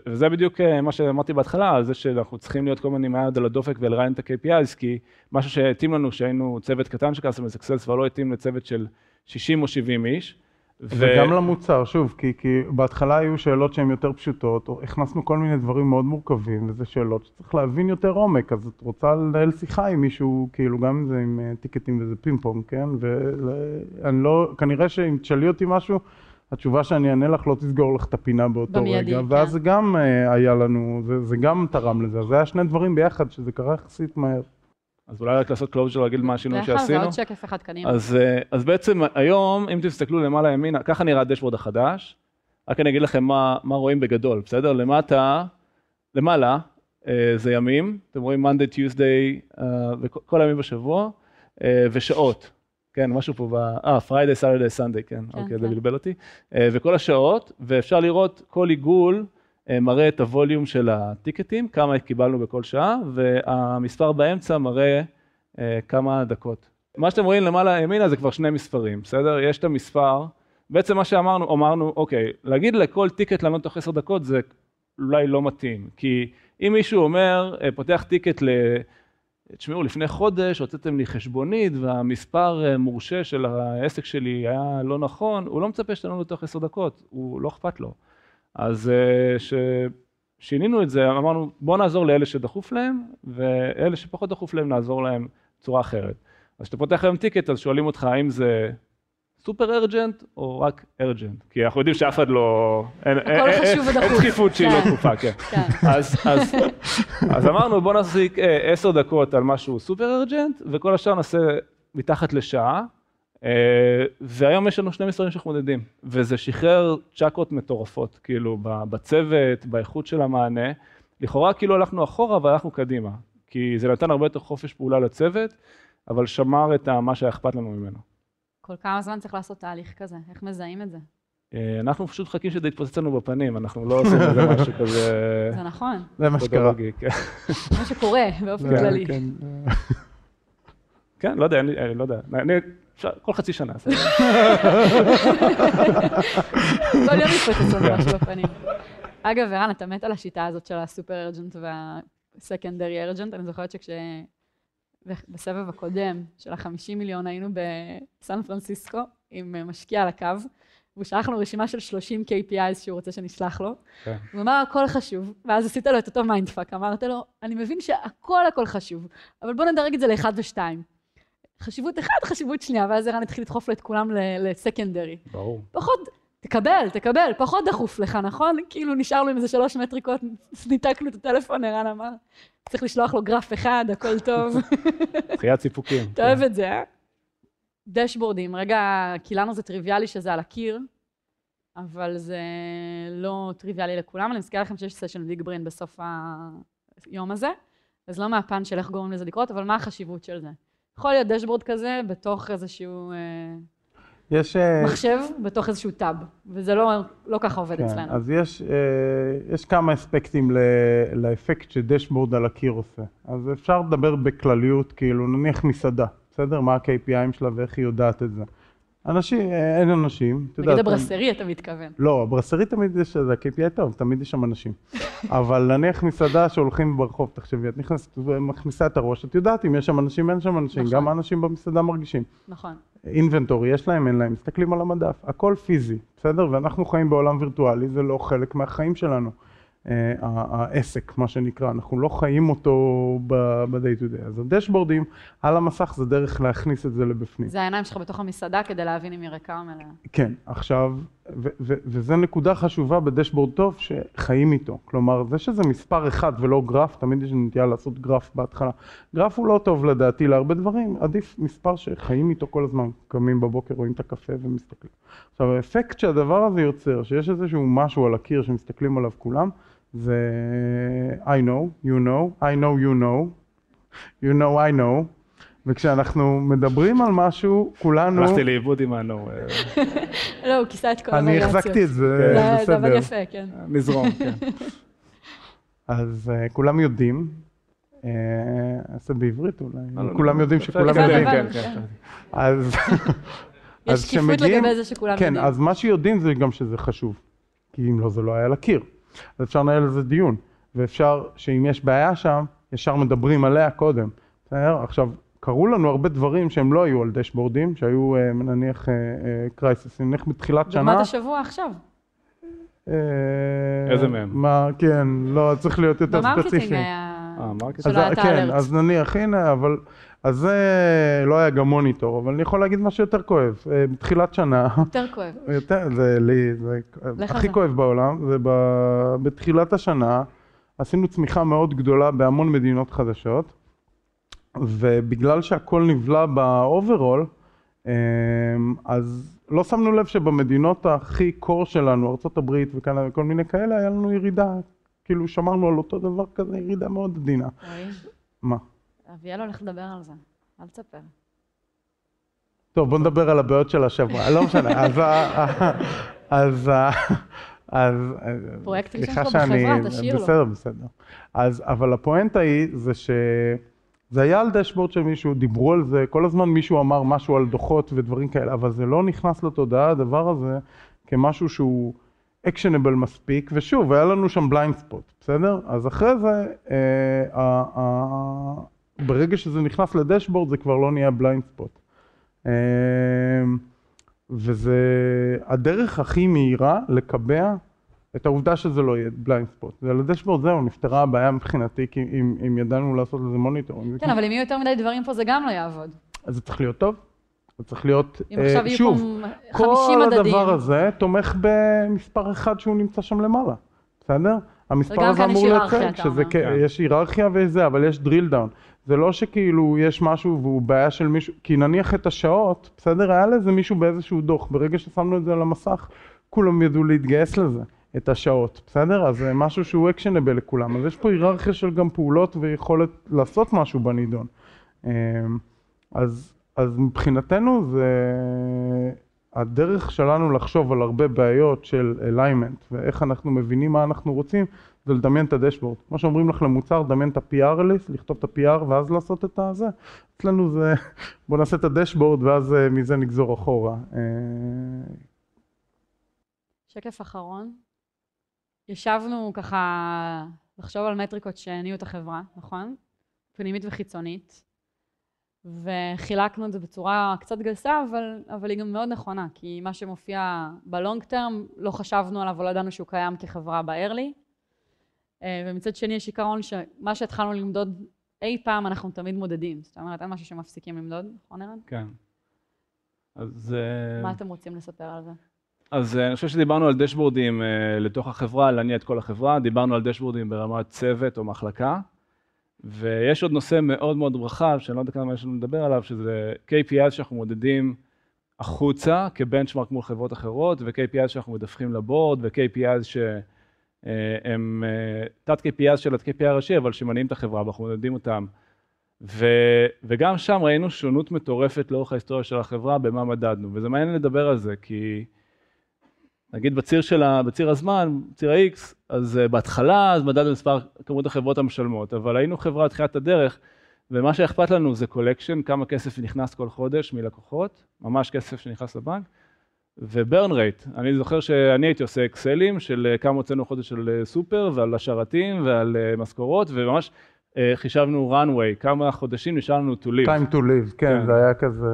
וזה בדיוק אה, מה שאמרתי בהתחלה, על זה שאנחנו צריכים להיות כל הזמן עם היד על הדופק ולראיין את ה-KPIs, כי משהו שהתאים לנו שהיינו צוות קטן של customer success כבר לא התאים לצוות של 60 או 70 איש. ו- וגם למוצר, שוב, כי, כי בהתחלה היו שאלות שהן יותר פשוטות, או הכנסנו כל מיני דברים מאוד מורכבים, וזה שאלות שצריך להבין יותר עומק, אז את רוצה לנהל שיחה עם מישהו, כאילו גם אם זה עם אה, טיקטים וזה פינג פונג, כן? ואני לא, כנראה שאם תשאלי אותי משהו, התשובה שאני אענה לך לא תסגור לך את הפינה באותו במיידי, רגע, כן. ואז זה גם אה, היה לנו, זה, זה גם תרם לזה, אז זה היה שני דברים ביחד, שזה קרה יחסית מהר. אז אולי רק לעשות closure, להגיד מה השינוי כלל זה שעשינו. עוד שקף אחד קדימה. אז, אה, אז בעצם היום, אם תסתכלו למעלה ימינה, ככה נראה הדשבורד החדש, רק אני אגיד לכם מה, מה רואים בגדול, בסדר? למטה, למעלה, אה, זה ימים, אתם רואים Monday, Tuesday, וכל הימים בשבוע, ושעות, כן, משהו פה ב... אה, Friday, Saturday, Sunday, כן, אוקיי, זה כן. בלבל אותי, אה, וכל השעות, ואפשר לראות כל עיגול אה, מראה את הווליום של הטיקטים, כמה קיבלנו בכל שעה, והמספר באמצע מראה אה, כמה דקות. מה שאתם רואים למעלה ימינה זה כבר שני מספרים, בסדר? יש את המספר, בעצם מה שאמרנו, אמרנו, אוקיי, להגיד לכל טיקט לענות תוך עשר דקות זה אולי לא מתאים, כי אם מישהו אומר, פותח טיקט ל... תשמעו, לפני חודש הוצאתם לי חשבונית והמספר אה, מורשה של העסק שלי היה לא נכון, הוא לא מצפה שתענו לו תוך עשר דקות, הוא לא אכפת לו. אז כששינינו את זה, אמרנו, בואו נעזור לאלה שדחוף להם, ואלה שפחות דחוף להם נעזור להם בצורה אחרת. אז כשאתה פותח היום טיקט, אז שואלים אותך האם זה סופר ארג'נט או רק ארג'נט, כי אנחנו יודעים שאף אחד לא... הכל חשוב ודחוף. אין דחיפות שהיא לא כן. דחופה, כן. כן. אז, אז, אז אמרנו בוא נחזיק אה, עשר דקות על משהו סופר ארג'נט, וכל השאר נעשה מתחת לשעה, אה, והיום יש לנו שני מספרים שאנחנו מודדים, וזה שחרר צ'קות מטורפות, כאילו בצוות, באיכות של המענה, לכאורה כאילו הלכנו אחורה אבל הלכנו קדימה, כי זה נתן הרבה יותר חופש פעולה לצוות, אבל שמר את מה שהיה אכפת לנו ממנו. כל כמה זמן צריך לעשות תהליך כזה? איך מזהים את זה? אה, אנחנו פשוט מחכים שזה יתפוצץ לנו בפנים, אנחנו לא עושים איזה משהו כזה... זה נכון, זה מה שקרה. כן. מה שקורה באופן כן, כללי. כן. כן, לא יודע, אני אני לא יודע, כל חצי שנה. כל יום מתפוצץ לנו משהו בפנים. אגב, ערן, אתה מת על השיטה הזאת של הסופר ארג'נט והסקנדרי ארג'נט. אני זוכרת שכשבסבב הקודם של החמישים מיליון היינו בסן פרנסיסקו עם משקיע על הקו, והוא שלח לנו רשימה של 30 KPIs שהוא רוצה שנשלח לו. כן. הוא אמר, הכל חשוב, ואז עשית לו את אותו mindfuck, אמרת לו, אני מבין שהכל הכל חשוב, אבל בוא נדרג את זה לאחד ושתיים. חשיבות אחד, חשיבות שנייה, ואז ערן התחיל לדחוף לו את כולם ל secondary. ברור. פחות, תקבל, תקבל, פחות דחוף לך, נכון? כאילו נשארנו עם איזה שלוש מטריקות, ניתקנו את הטלפון, ערן אמר, צריך לשלוח לו גרף אחד, הכל טוב. דחיית סיפוקים. אתה אוהב את זה, אה? דשבורדים, רגע, כי לנו זה טריוויאלי שזה על הקיר, אבל זה לא טריוויאלי לכולם. אני מזכירה לכם שיש סשן ביג ברין בסוף היום הזה, אז לא מהפן של איך גורמים לזה לקרות, אבל מה החשיבות של זה? יכול להיות דשבורד כזה בתוך איזשהו... יש... אה, מחשב בתוך איזשהו טאב, וזה לא, לא ככה עובד כן, אצלנו. אז יש, אה, יש כמה אספקטים לאפקט שדשבורד על הקיר עושה. אז אפשר לדבר בכלליות, כאילו נניח מסעדה, בסדר? מה ה-KPIים שלה ואיך היא יודעת את זה. אנשים, אה, אין אנשים, את נגיד יודעת, הברסרי, אתה מתכוון. לא, ברסרי תמיד יש, זה ה-KPI טוב, תמיד יש שם אנשים. אבל נניח מסעדה שהולכים ברחוב, תחשבי, את נכנסת ומכניסה את הראש, את יודעת אם יש שם אנשים, אין שם אנשים, נכון. גם האנשים במסעדה מרגישים. נכון. אינבנטורי, יש להם, אין להם, מסתכלים על המדף, הכל פיזי, בסדר? ואנחנו חיים בעולם וירטואלי, זה לא חלק מהחיים שלנו. אה, העסק, מה שנקרא, אנחנו לא חיים אותו ב-day to day. אז הדשבורדים על המסך זה דרך להכניס את זה לבפנים. זה העיניים שלך בתוך המסעדה כדי להבין אם היא ריקה או מלאה. כן, עכשיו, ו- ו- וזו נקודה חשובה בדשבורד טוב, שחיים איתו. כלומר, זה שזה מספר אחד ולא גרף, תמיד יש נטייה לעשות גרף בהתחלה. גרף הוא לא טוב לדעתי להרבה דברים, עדיף מספר שחיים איתו כל הזמן. קמים בבוקר, רואים את הקפה ומסתכלים. עכשיו, האפקט שהדבר הזה יוצר, שיש איזשהו משהו על הקיר שמסתכלים עליו כולם, זה I know, you know, I know you know, you know I know, וכשאנחנו מדברים על משהו, כולנו... הלכתי לאיבוד עם הנו, לא, הוא כיסה את כל אני הווריאציות. החזקתי את זה, זה- זה עבד בסדר. יפה, כן. מזרום, כן. אז כולם יודעים, אעשה בעברית אולי, לא, לא, כולם לא, יודעים שכולם יודעים, כן, כן, כן. אז יש שקיפות לגבי זה שכולם כן, יודעים. אז מה שיודעים זה גם שזה חשוב, כי אם לא זה לא היה לקיר, אז אפשר לנהל על זה דיון, ואפשר שאם יש בעיה שם, ישר מדברים עליה קודם, בסדר? עכשיו, קרו לנו הרבה דברים שהם לא היו על דשבורדים, שהיו אה, נניח crisis, נניח בתחילת שנה, דוגמת השבוע עכשיו. אה, איזה מהם? מה, כן, לא, צריך להיות יותר ב marketing ספציפי. היה... אה, marketing? שלא כן. אז נניח, הנה, אבל, אז זה לא היה גם מוניטור, אבל אני יכול להגיד משהו יותר כואב. אה, בתחילת שנה, יותר כואב. יותר, זה לי, זה הכי. כואב בעולם, זה בתחילת השנה, עשינו צמיחה מאוד גדולה בהמון מדינות חדשות, ובגלל שהכל נבלע ב overall, אמ, אז לא שמנו לב שבמדינות הכי core שלנו, ארה"ב וכאלה וכל מיני כאלה, היה לנו ירידה, כאילו שמרנו על אותו דבר כזה, ירידה מאוד עדינה. רועי, מה? אביאל הולך לדבר על זה. אל תספר. טוב, בוא נדבר על הבעיות של השבוע, לא משנה, אז אז אז פרויקטים שיש לו בחברה, תשאיר לו. בסדר, בסדר. אז, אבל הפואנטה היא, זה זה היה על דשבורד של מישהו, דיברו על זה, כל הזמן מישהו אמר משהו על דוחות ודברים כאלה, אבל זה לא נכנס לתודעה הדבר הזה כמשהו שהוא אקשנבל מספיק, ושוב, היה לנו שם בליינד ספוט, בסדר? אז אחרי זה, אה, אה, ברגע שזה נכנס לדשבורד זה כבר לא נהיה blind spot. אה, וזה הדרך הכי מהירה לקבע את העובדה שזה לא יהיה blind spot. זה לדשבורד זהו, נפתרה הבעיה מבחינתי, כי אם, אם ידענו לעשות לזה monitoring. כן, אבל אם יהיו יותר מדי דברים פה זה גם לא יעבוד. אז זה צריך להיות טוב. זה צריך להיות, אם עכשיו יהיו שוב, פה 50 מדדים. כל הדבר הזה תומך במספר אחד שהוא נמצא שם למעלה, בסדר? המספר הזה יש אמור לייצג, אתה שזה, אומר. כ- כן. יש היררכיה וזה, אבל יש drill down. זה לא שכאילו יש משהו והוא בעיה של מישהו, כי נניח את השעות, בסדר? היה לזה מישהו באיזשהו דוח, ברגע ששמנו את זה על המסך, כולם ידעו להתגייס לזה, את השעות, בסדר? אז זה משהו שהוא אקשנבל לכולם. אז יש פה היררכיה של גם פעולות ויכולת לעשות משהו בנידון. אמ, אז, אז מבחינתנו זה הדרך שלנו לחשוב על הרבה בעיות של אליימנט ואיך אנחנו מבינים מה אנחנו רוצים זה לדמיין את הדשבורד. כמו שאומרים לך למוצר, דמיין את ה-PR ליסט, לכתוב את ה-PR ואז לעשות את הזה. אצלנו זה בוא נעשה את הדשבורד ואז אה, מזה נגזור אחורה. אה, שקף אחרון. ישבנו ככה לחשוב על מטריקות שהניעו את החברה, נכון? פנימית וחיצונית. וחילקנו את זה בצורה קצת גסה, אבל, אבל היא גם מאוד נכונה, כי מה שמופיע בלונג טרם, לא חשבנו עליו ולא ידענו שהוא קיים כחברה ב-early. אה, ומצד שני יש עיקרון שמה שהתחלנו למדוד אי פעם אנחנו תמיד מודדים. זאת אומרת, אין משהו שמפסיקים למדוד, נכון ערן? כן. אז... אה, מה אתם רוצים לספר על זה? אז אה, אני חושב שדיברנו על דשבורדים אה, לתוך החברה, להניע את כל החברה, דיברנו על דשבורדים ברמת צוות או מחלקה, ויש עוד נושא מאוד מאוד רחב, שאני לא יודע כמה יש לנו לדבר עליו, שזה KPI שאנחנו מודדים החוצה כבנצ'מרק מול חברות אחרות, ו-KPI שאנחנו מדווחים לבורד, ו-KPI שהם אה, תת KPI של ה-KPI הראשי, אבל שמניעים את החברה, ואנחנו מודדים אותם. ו, וגם שם ראינו שונות מטורפת לאורך ההיסטוריה של החברה במה מדדנו, וזה מעניין לדבר על זה, כי נגיד בציר, של ה, בציר הזמן, ציר ה-X, אז uh, בהתחלה אז מדדנו מספר כמות החברות המשלמות, אבל היינו חברה תחילת הדרך, ומה שאכפת לנו זה collection, כמה כסף נכנס כל חודש מלקוחות, ממש כסף שנכנס לבנק, ו burn rate, אני זוכר שאני הייתי עושה אקסלים של אה, כמה הוצאנו חודש על אה, סופר ועל השרתים ועל אה, משכורות, וממש אה, חישבנו runway, כמה חודשים נשאר לנו to live. time to live, כן, כן. זה היה כזה,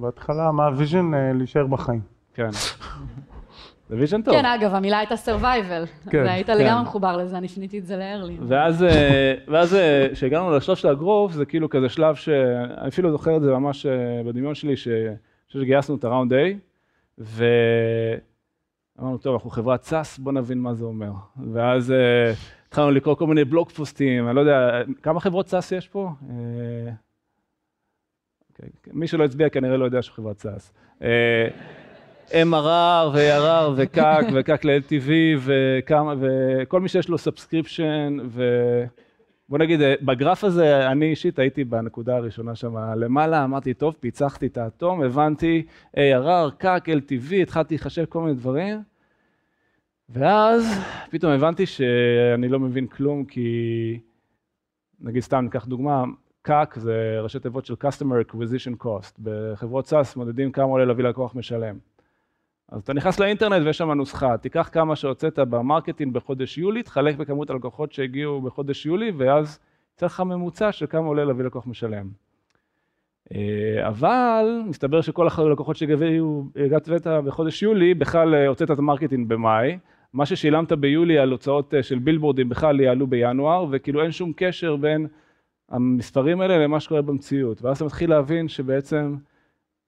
בהתחלה, מה ה vision אה, להישאר בחיים. כן. זה vision טוב. כן, אגב, המילה הייתה survival. כן, והיית כן. לגמרי מחובר לזה, אני שיניתי את זה ל-early. ואז, אה, ואז אה, כשהגענו לשלב של ה growth, זה כאילו כזה שלב שאני אפילו זוכר את זה ממש אה, בדמיון שלי, ש- אני שגייסנו את ה round A, ואמרנו, טוב, אנחנו חברת SaaS, בוא נבין מה זה אומר. ואז התחלנו לקרוא כל מיני blog post ים, אני לא יודע, כמה חברות SaaS יש פה? אוקיי, מי שלא הצביע כנראה לא יודע שחברת SaaS. MRR ו-ARR ו CAC ו CAC ל-LTV וכמה, וכל מי שיש לו subscription ובוא נגיד, אה, בגרף הזה אני אישית הייתי בנקודה הראשונה שם למעלה, אמרתי, טוב, פיצחתי את האטום, הבנתי ARR, CAC, LTV, התחלתי לחשב כל מיני דברים, ואז פתאום הבנתי שאני לא מבין כלום, כי נגיד סתם ניקח דוגמה, CAC זה ראשי תיבות של Customer Acquisition Cost. בחברות SaaS מודדים כמה עולה להביא לקוח משלם. אז אתה נכנס לאינטרנט ויש שם נוסחה, תיקח כמה שהוצאת ב marketing בחודש יולי, תחלק בכמות הלקוחות שהגיעו בחודש יולי, ואז יצא לך ממוצע של כמה עולה להביא לקוח משלם. אה, אבל מסתבר שכל הלקוחות שהגיעו, הגעת בחודש יולי, בכלל אה, הוצאת את ה marketing במאי, מה ששילמת ביולי על הוצאות אה, של בילבורדים בכלל יעלו בינואר, וכאילו אין שום קשר בין המספרים האלה למה שקורה במציאות. ואז אתה מתחיל להבין שבעצם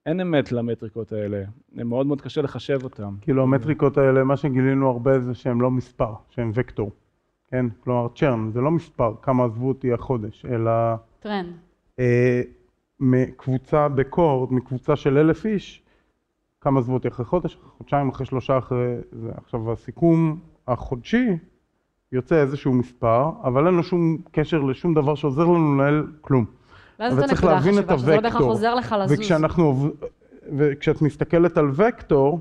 אין אמת למטריקות האלה, זה מאוד מאוד קשה לחשב אותם. כאילו המטריקות האלה, מה שגילינו הרבה זה שהם לא מספר, שהם וקטור. כן? כלומר, צ'רן, זה לא מספר, כמה עזבו אותי החודש, אלא טרנד. אה, מקבוצה בקורד, מקבוצה של אלף איש, כמה עזבו אותי אחרי חודש, אחרי חודשיים, אחרי שלושה, אחרי זה. עכשיו, הסיכום החודשי יוצא איזשהו מספר, אבל אין לו שום קשר לשום דבר שעוזר לנו לנהל כלום. ואז אבל צריך להבין את החשובה, שזה לא בהכרח הווקטור. עוזר לך לזוז. וכשאנחנו, וכשאת מסתכלת על וקטור,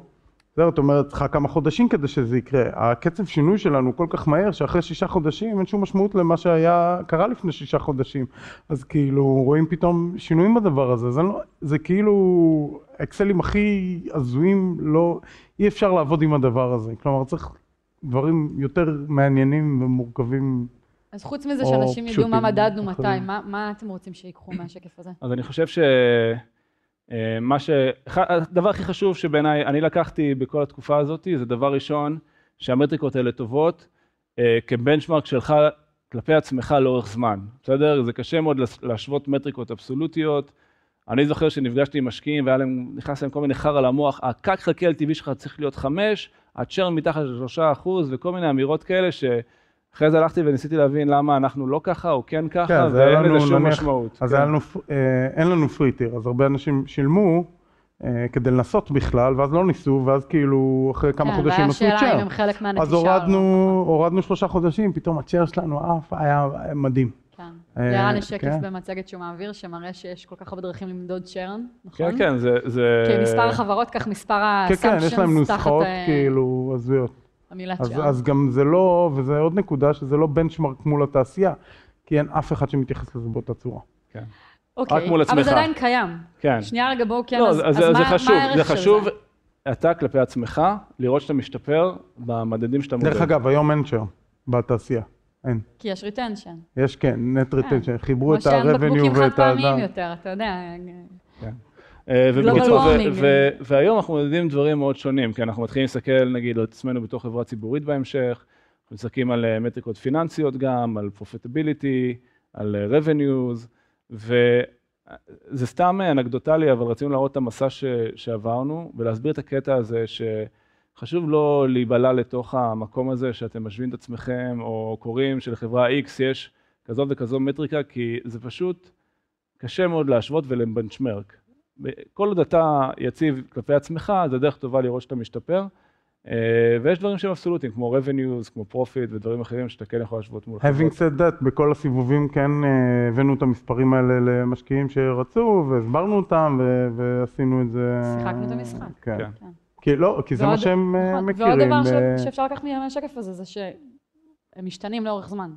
זאת אומרת, צריכה כמה חודשים כדי שזה יקרה. הקצב שינוי שלנו הוא כל כך מהר, שאחרי שישה חודשים אין שום משמעות למה שהיה, קרה לפני שישה חודשים. אז כאילו, רואים פתאום שינויים בדבר הזה. זה, לא, זה כאילו, אקסלים הכי הזויים, לא, אי אפשר לעבוד עם הדבר הזה. כלומר, צריך דברים יותר מעניינים ומורכבים. אז חוץ מזה שאנשים ידעו מה מדדנו מתי. מה, מה אתם רוצים שיקחו מהשקף הזה? אז אני חושב ש... אה, מה ש... אחד- הדבר הכי חשוב שבעיניי אני לקחתי בכל התקופה הזאת, זה דבר ראשון, שהמטריקות האלה טובות אה, כבנצ'מרק שלך כלפי עצמך לאורך זמן, בסדר? זה קשה מאוד להשוות מטריקות אבסולוטיות. אני זוכר שנפגשתי עם משקיעים והיה להם, נכנס להם כל מיני חרא למוח, הקק חלקי LTV שלך צריך להיות חמש, הצ'רן מתחת לשלושה אחוז וכל מיני אמירות כאלה שאחרי זה הלכתי וניסיתי להבין למה אנחנו לא ככה או כן ככה, כן, היה ואין לנו, לזה שום נניח- משמעות. אז כן. היה לנו, אה, אין לנו פרי טיר, אז הרבה אנשים שילמו אה, כדי לנסות בכלל, ואז לא ניסו, ואז כאילו אחרי כמה חודשים כן, עשו והיה שאלה אם צ'ר. הם חלק מהנטישה. אז או לא. הורדנו, הורדנו שלושה חודשים, פתאום הצ'ר שלנו עף, היה מדהים. כן. אה, לירן יש שקף כן. במצגת שהוא מעביר, שמראה שיש כל כך הרבה דרכים למדוד צ'רן, נכון? כן, כן, זה... זה... כי מספר החברות, כך מספר כן, כן, יש להם נוסחאות אה, כאילו הזויות. המילת אז, צ'רן. אז גם זה לא, וזה עוד נקודה, שזה לא בנצ'מרק מול התעשייה, כי אין אף אחד שמתייחס לזה באותה צורה. כן. אוקיי, רק מול אבל עצמך. זה עדיין קיים. כן. שנייה רגע, בואו כן, לא, אז, אז, אז זה, מה, זה חשוב, מה הערך זה של חשוב, זה? אתה כלפי עצמך, לראות שאתה משתפר במדדים שאתה מודד. דרך אגב, היום אין צ'ר בתעשייה, אין. כי יש ריטנשן. יש כן, נט ריטנשן, חיברו את כמו שאין ה-revenue בקבוקים חד ואת פעמיים ה... יותר, אתה יודע. אה, Global ובקיצור, ו- warming. ו- והיום אנחנו מודדים דברים מאוד שונים, כי אנחנו מתחילים להסתכל נגיד על עצמנו בתור חברה ציבורית בהמשך, אנחנו מסתכלים על אה, מטריקות פיננסיות גם, על profitability, על אה, revenues, וזה סתם אה, אנקדוטלי, אבל רצינו להראות את המסע ש- שעברנו, ולהסביר את הקטע הזה שחשוב לא להיבלע לתוך המקום הזה שאתם משווים את עצמכם, או קוראים שלחברה X יש כזאת וכזו מטריקה, כי זה פשוט קשה מאוד להשוות ולבנצ'מרק. כל עוד אתה יציב כלפי עצמך, זה דרך טובה לראות שאתה משתפר. אה, ויש דברים שהם אבסולוטיים, כמו revenues, כמו profit ודברים אחרים שאתה כן יכול להשוות מול Having said that, בכל הסיבובים כן אה, הבאנו את המספרים האלה למשקיעים שרצו, והסברנו אותם, ועשינו את זה... שיחקנו את המשחק. כן. כן. כן. כי לא, כי זה מה שהם אה, נכון, מכירים. ועוד דבר שאפשר לקחת מהשקף הזה, זה שהם משתנים לאורך זמן.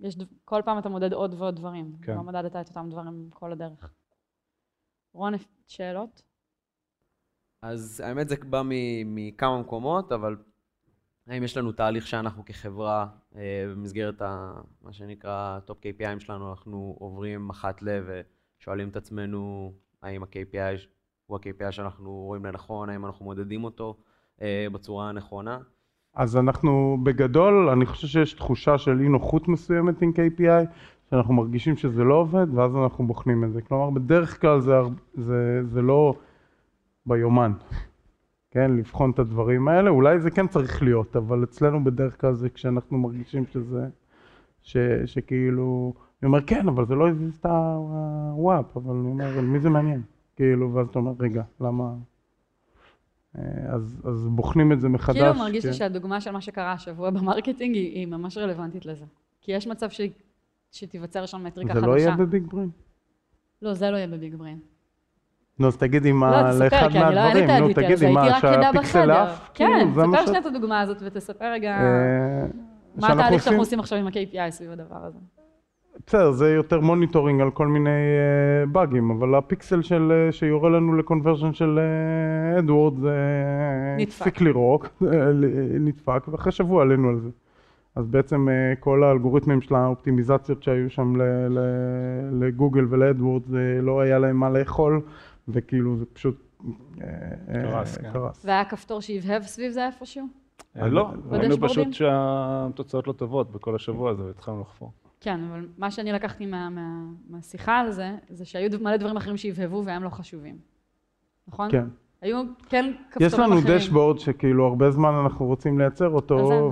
יש, כל פעם אתה מודד עוד ועוד דברים. כן. לא מדדת את אותם דברים כל הדרך. רון, שאלות? אז האמת זה בא מ- מכמה מקומות, אבל האם יש לנו תהליך שאנחנו כחברה, אה, במסגרת ה, מה שנקרא top KPI ים שלנו, אנחנו עוברים אחת ל ושואלים את עצמנו האם ה-KPI הוא ה-KPI שאנחנו רואים לנכון, האם אנחנו מודדים אותו אה, בצורה הנכונה. אז אנחנו בגדול, אני חושב שיש תחושה של אי נוחות מסוימת עם KPI, שאנחנו מרגישים שזה לא עובד, ואז אנחנו בוחנים את זה. כלומר, בדרך כלל זה, זה, זה לא ביומן, כן? לבחון את הדברים האלה. אולי זה כן צריך להיות, אבל אצלנו בדרך כלל זה כשאנחנו מרגישים שזה, ש, שכאילו, אני אומר, כן, אבל זה לא הזיז את הוואפ, אבל אני אומר, מי זה מעניין? כאילו, ואז אתה אומר, רגע, למה... אה, אז, אז בוחנים את זה מחדש. כאילו מרגיש לי כן. שהדוגמה של מה שקרה השבוע ב marketing היא, היא ממש רלוונטית לזה. כי יש מצב ש... שתיווצר שם מטריקה זה חדשה. לא יהיה ב BigBrain? לא, זה לא יהיה ב BigBrain. נו, אז תגידי מה, לא, לאחד לא, את מהדברים, נו, תגידי מה, שהפיקסל. עף? כן, זה מה תספר שנייה את הדוגמה הזאת ותספר רגע אה, מה התהליך שאנחנו עושים- עכשיו עם ה-KPI סביב הדבר הזה. בסדר, זה יותר monitoring על כל מיני אה, באגים, אבל הפיקסל של, אה, שיורה לנו ל conversion של AdWords זה נדפק. הפסיק לירות, נדפק, ואחרי שבוע עלינו על זה. אז בעצם אה, כל האלגוריתמים של האופטימיזציות שהיו שם ל- ל- לגוגל ול AdWords, זה לא היה להם מה לאכול, וכאילו זה פשוט אה, אה, קרס, כן. קרס. והיה כפתור שהבהב סביב זה איפשהו? לא, ראינו? פשוט שהתוצאות לא טובות בכל השבוע הזה והתחלנו לחפור. כן, אבל מה שאני לקחתי מה, מה, מהשיחה על זה, זה שהיו מלא דברים אחרים שהבהבו והם לא חשובים. נכון? כן. היו כן כפתורים יש לנו אחרים. דשבורד שכאילו הרבה זמן אנחנו רוצים לייצר אותו אין.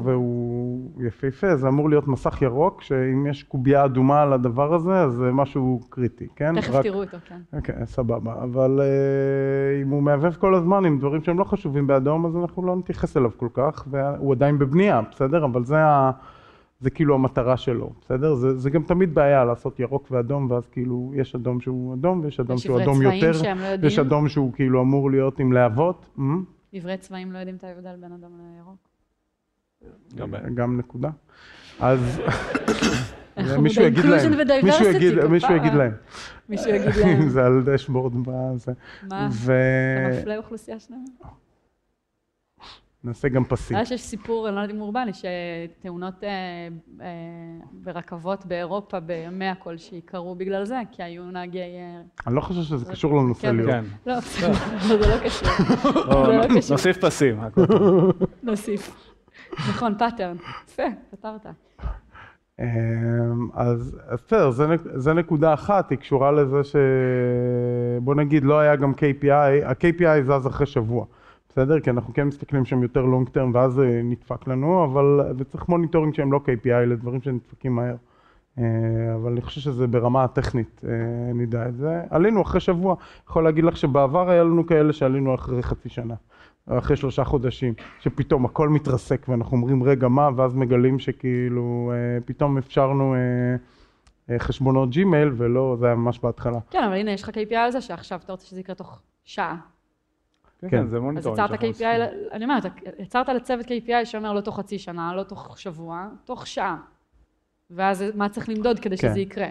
יפהפה, זה אמור להיות מסך ירוק, שאם יש קובייה אדומה על הדבר הזה אז זה משהו קריטי, כן? תכף רק- תראו אותו, כן. אוקיי, סבבה, אבל אה, אם הוא מהבהב כל הזמן עם דברים שהם לא חשובים באדום אז אנחנו לא נתייחס אליו כל כך, והוא עדיין בבנייה, בסדר? אבל זה, ה, זה כאילו המטרה שלו, בסדר? זה, זה גם תמיד בעיה לעשות ירוק ואדום ואז כאילו יש אדום שהוא אדום ויש אדום יש שהוא אדום יותר, לא. ויש אדום שהוא כאילו אמור להיות עם להבות. עברי צבעים לא יודעים את ההבדל בין אדום לירוק. גם- גם נקודה. אז מישהו יגיד להם, מישהו יגיד- כפרה. מישהו יגיד להם, מישהו יגיד להם, זה על דשבורד בזה, מה, אתה מפלה אוכלוסייה שלמה? גם פסים. יודע שיש סיפור, אני לא יודעת אם אורבני, שתאונות אה, אה, ברכבות באירופה בימיה כלשהי קרו בגלל זה, כי היו נהגי... אה, אני לא חושב שזה קשור לנושא כן. ליאור. כן. לא, זה לא קשור, לא. נוסיף פסים. נוסיף. נכון, pattern. יפה, פתרת. אמ, אז בסדר, זה נק- זה נקודה אחת, היא קשורה לזה ש... בוא נגיד, לא היה גם KPI, ה-KPI זז אחרי שבוע, בסדר? כי אנחנו כן מסתכלים שם יותר long term ואז זה נדפק לנו, אבל... וצריך monitoring שהם לא KPI לדברים שנדפקים מהר. אה, אבל אני חושב שזה ברמה הטכנית, אה, נדע את זה. עלינו אחרי שבוע, יכול להגיד לך שבעבר היה לנו כאלה שעלינו אחרי חצי שנה. אחרי שלושה חודשים, שפתאום הכל מתרסק ואנחנו אומרים רגע מה, ואז מגלים שכאילו אה, פתאום אפשרנו אה, אה, חשבונות Gmail ולא, זה היה ממש בהתחלה. כן, אבל הנה, יש לך KPI על זה שעכשיו אתה רוצה שזה יקרה תוך שעה. כן, כן. כן, זה אז monitoring. יצרת KPI, אני אומרת, יצרת לצוות KPI שאומר לא תוך חצי שנה, לא תוך שבוע, תוך שעה. ואז מה צריך למדוד כדי כן. שזה יקרה?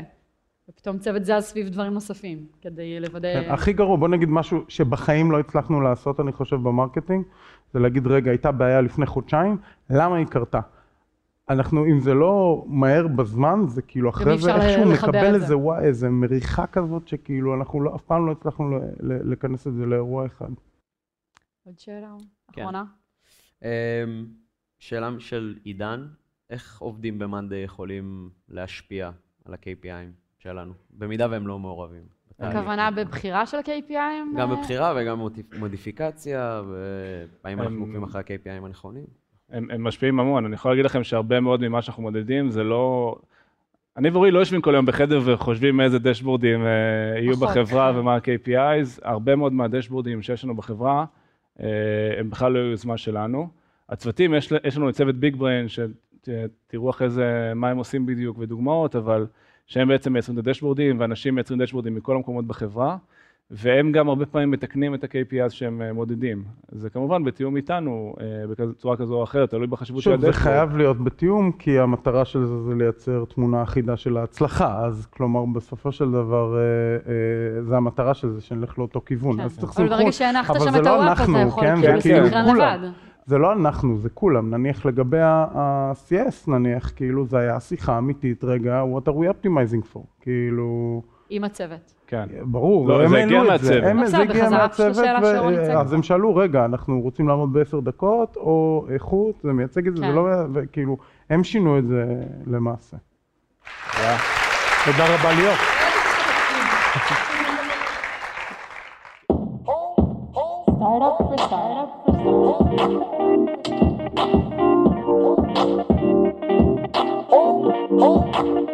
ופתאום צוות זז סביב דברים נוספים, כדי לוודא... כן, הכי גרוע, בוא נגיד משהו שבחיים לא הצלחנו לעשות, אני חושב, ב marketing, זה להגיד, רגע, הייתה בעיה לפני חודשיים, למה היא קרתה? אנחנו, אם זה לא מהר בזמן, זה כאילו אחרי זה איכשהו זה. איזה, וואי, איזה מריחה כזאת, שכאילו אנחנו לא, אף פעם לא הצלחנו לכנס את זה לאירוע אחד. עוד שאלה כן. אחרונה? אמ, שאלה של עידן, איך עובדים במאנדי יכולים להשפיע על ה-KPIים שלנו, במידה והם לא מעורבים? הכוונה בבחירה של KPI? גם אה, בבחירה וגם מודיפ- מודיפיקציה, והאם אנחנו עוקבים אחרי ה-KPIים הנכונים? הם, הם משפיעים המון, אני יכול להגיד לכם שהרבה מאוד ממה שאנחנו מודדים זה לא... אני ואורי לא יושבים כל היום בחדר וחושבים איזה דשבורדים אה, יהיו בחברה. ומה ה-KPIs, הרבה מאוד מהדשבורדים שיש לנו בחברה, אה, הם בכלל לא יוזמה שלנו. הצוותים, יש, יש לנו את צוות ביג בריין, שתראו אחרי זה מה הם עושים בדיוק ודוגמאות, אבל שהם בעצם מייצרים את הדשבורדים, ואנשים מייצרים דשבורדים מכל המקומות בחברה, והם גם הרבה פעמים מתקנים את ה-KPIs שהם אה, מודדים. זה כמובן בתיאום איתנו, אה, בצורה כזו או אחרת, תלוי בחשיבות של שוב, זה הדשבורד. חייב להיות בתיאום, כי המטרה של זה זה לייצר תמונה אחידה של ההצלחה, אז כלומר, בסופו של דבר, אה, אה, זה המטרה של זה, שנלך לאותו כיוון. כן. אז צריך אבל ברגע. שהנחת שם זה את לא הוואפ, אתה אנחנו, יכול כן? כאילו זה כאילו לסנכרן כולם. לבד. זה לא אנחנו, זה כולם. נניח לגבי ה-CS, נניח, כאילו, זה היה שיחה אמיתית, רגע, what are we optimizing for? כאילו, עם הצוות. כן. ברור, לא, הם זה העלו את זה. הם- זה הגיע מהצוות, ו- הצג. אז הם שאלו, רגע, אנחנו רוצים לעמוד בעשר דקות, או איכות, זה מייצג את זה, זה כן. לא, וכאילו, הם שינו את זה למעשה. תודה. תודה רבה ליאור. Startup for startup Oh, oh. oh.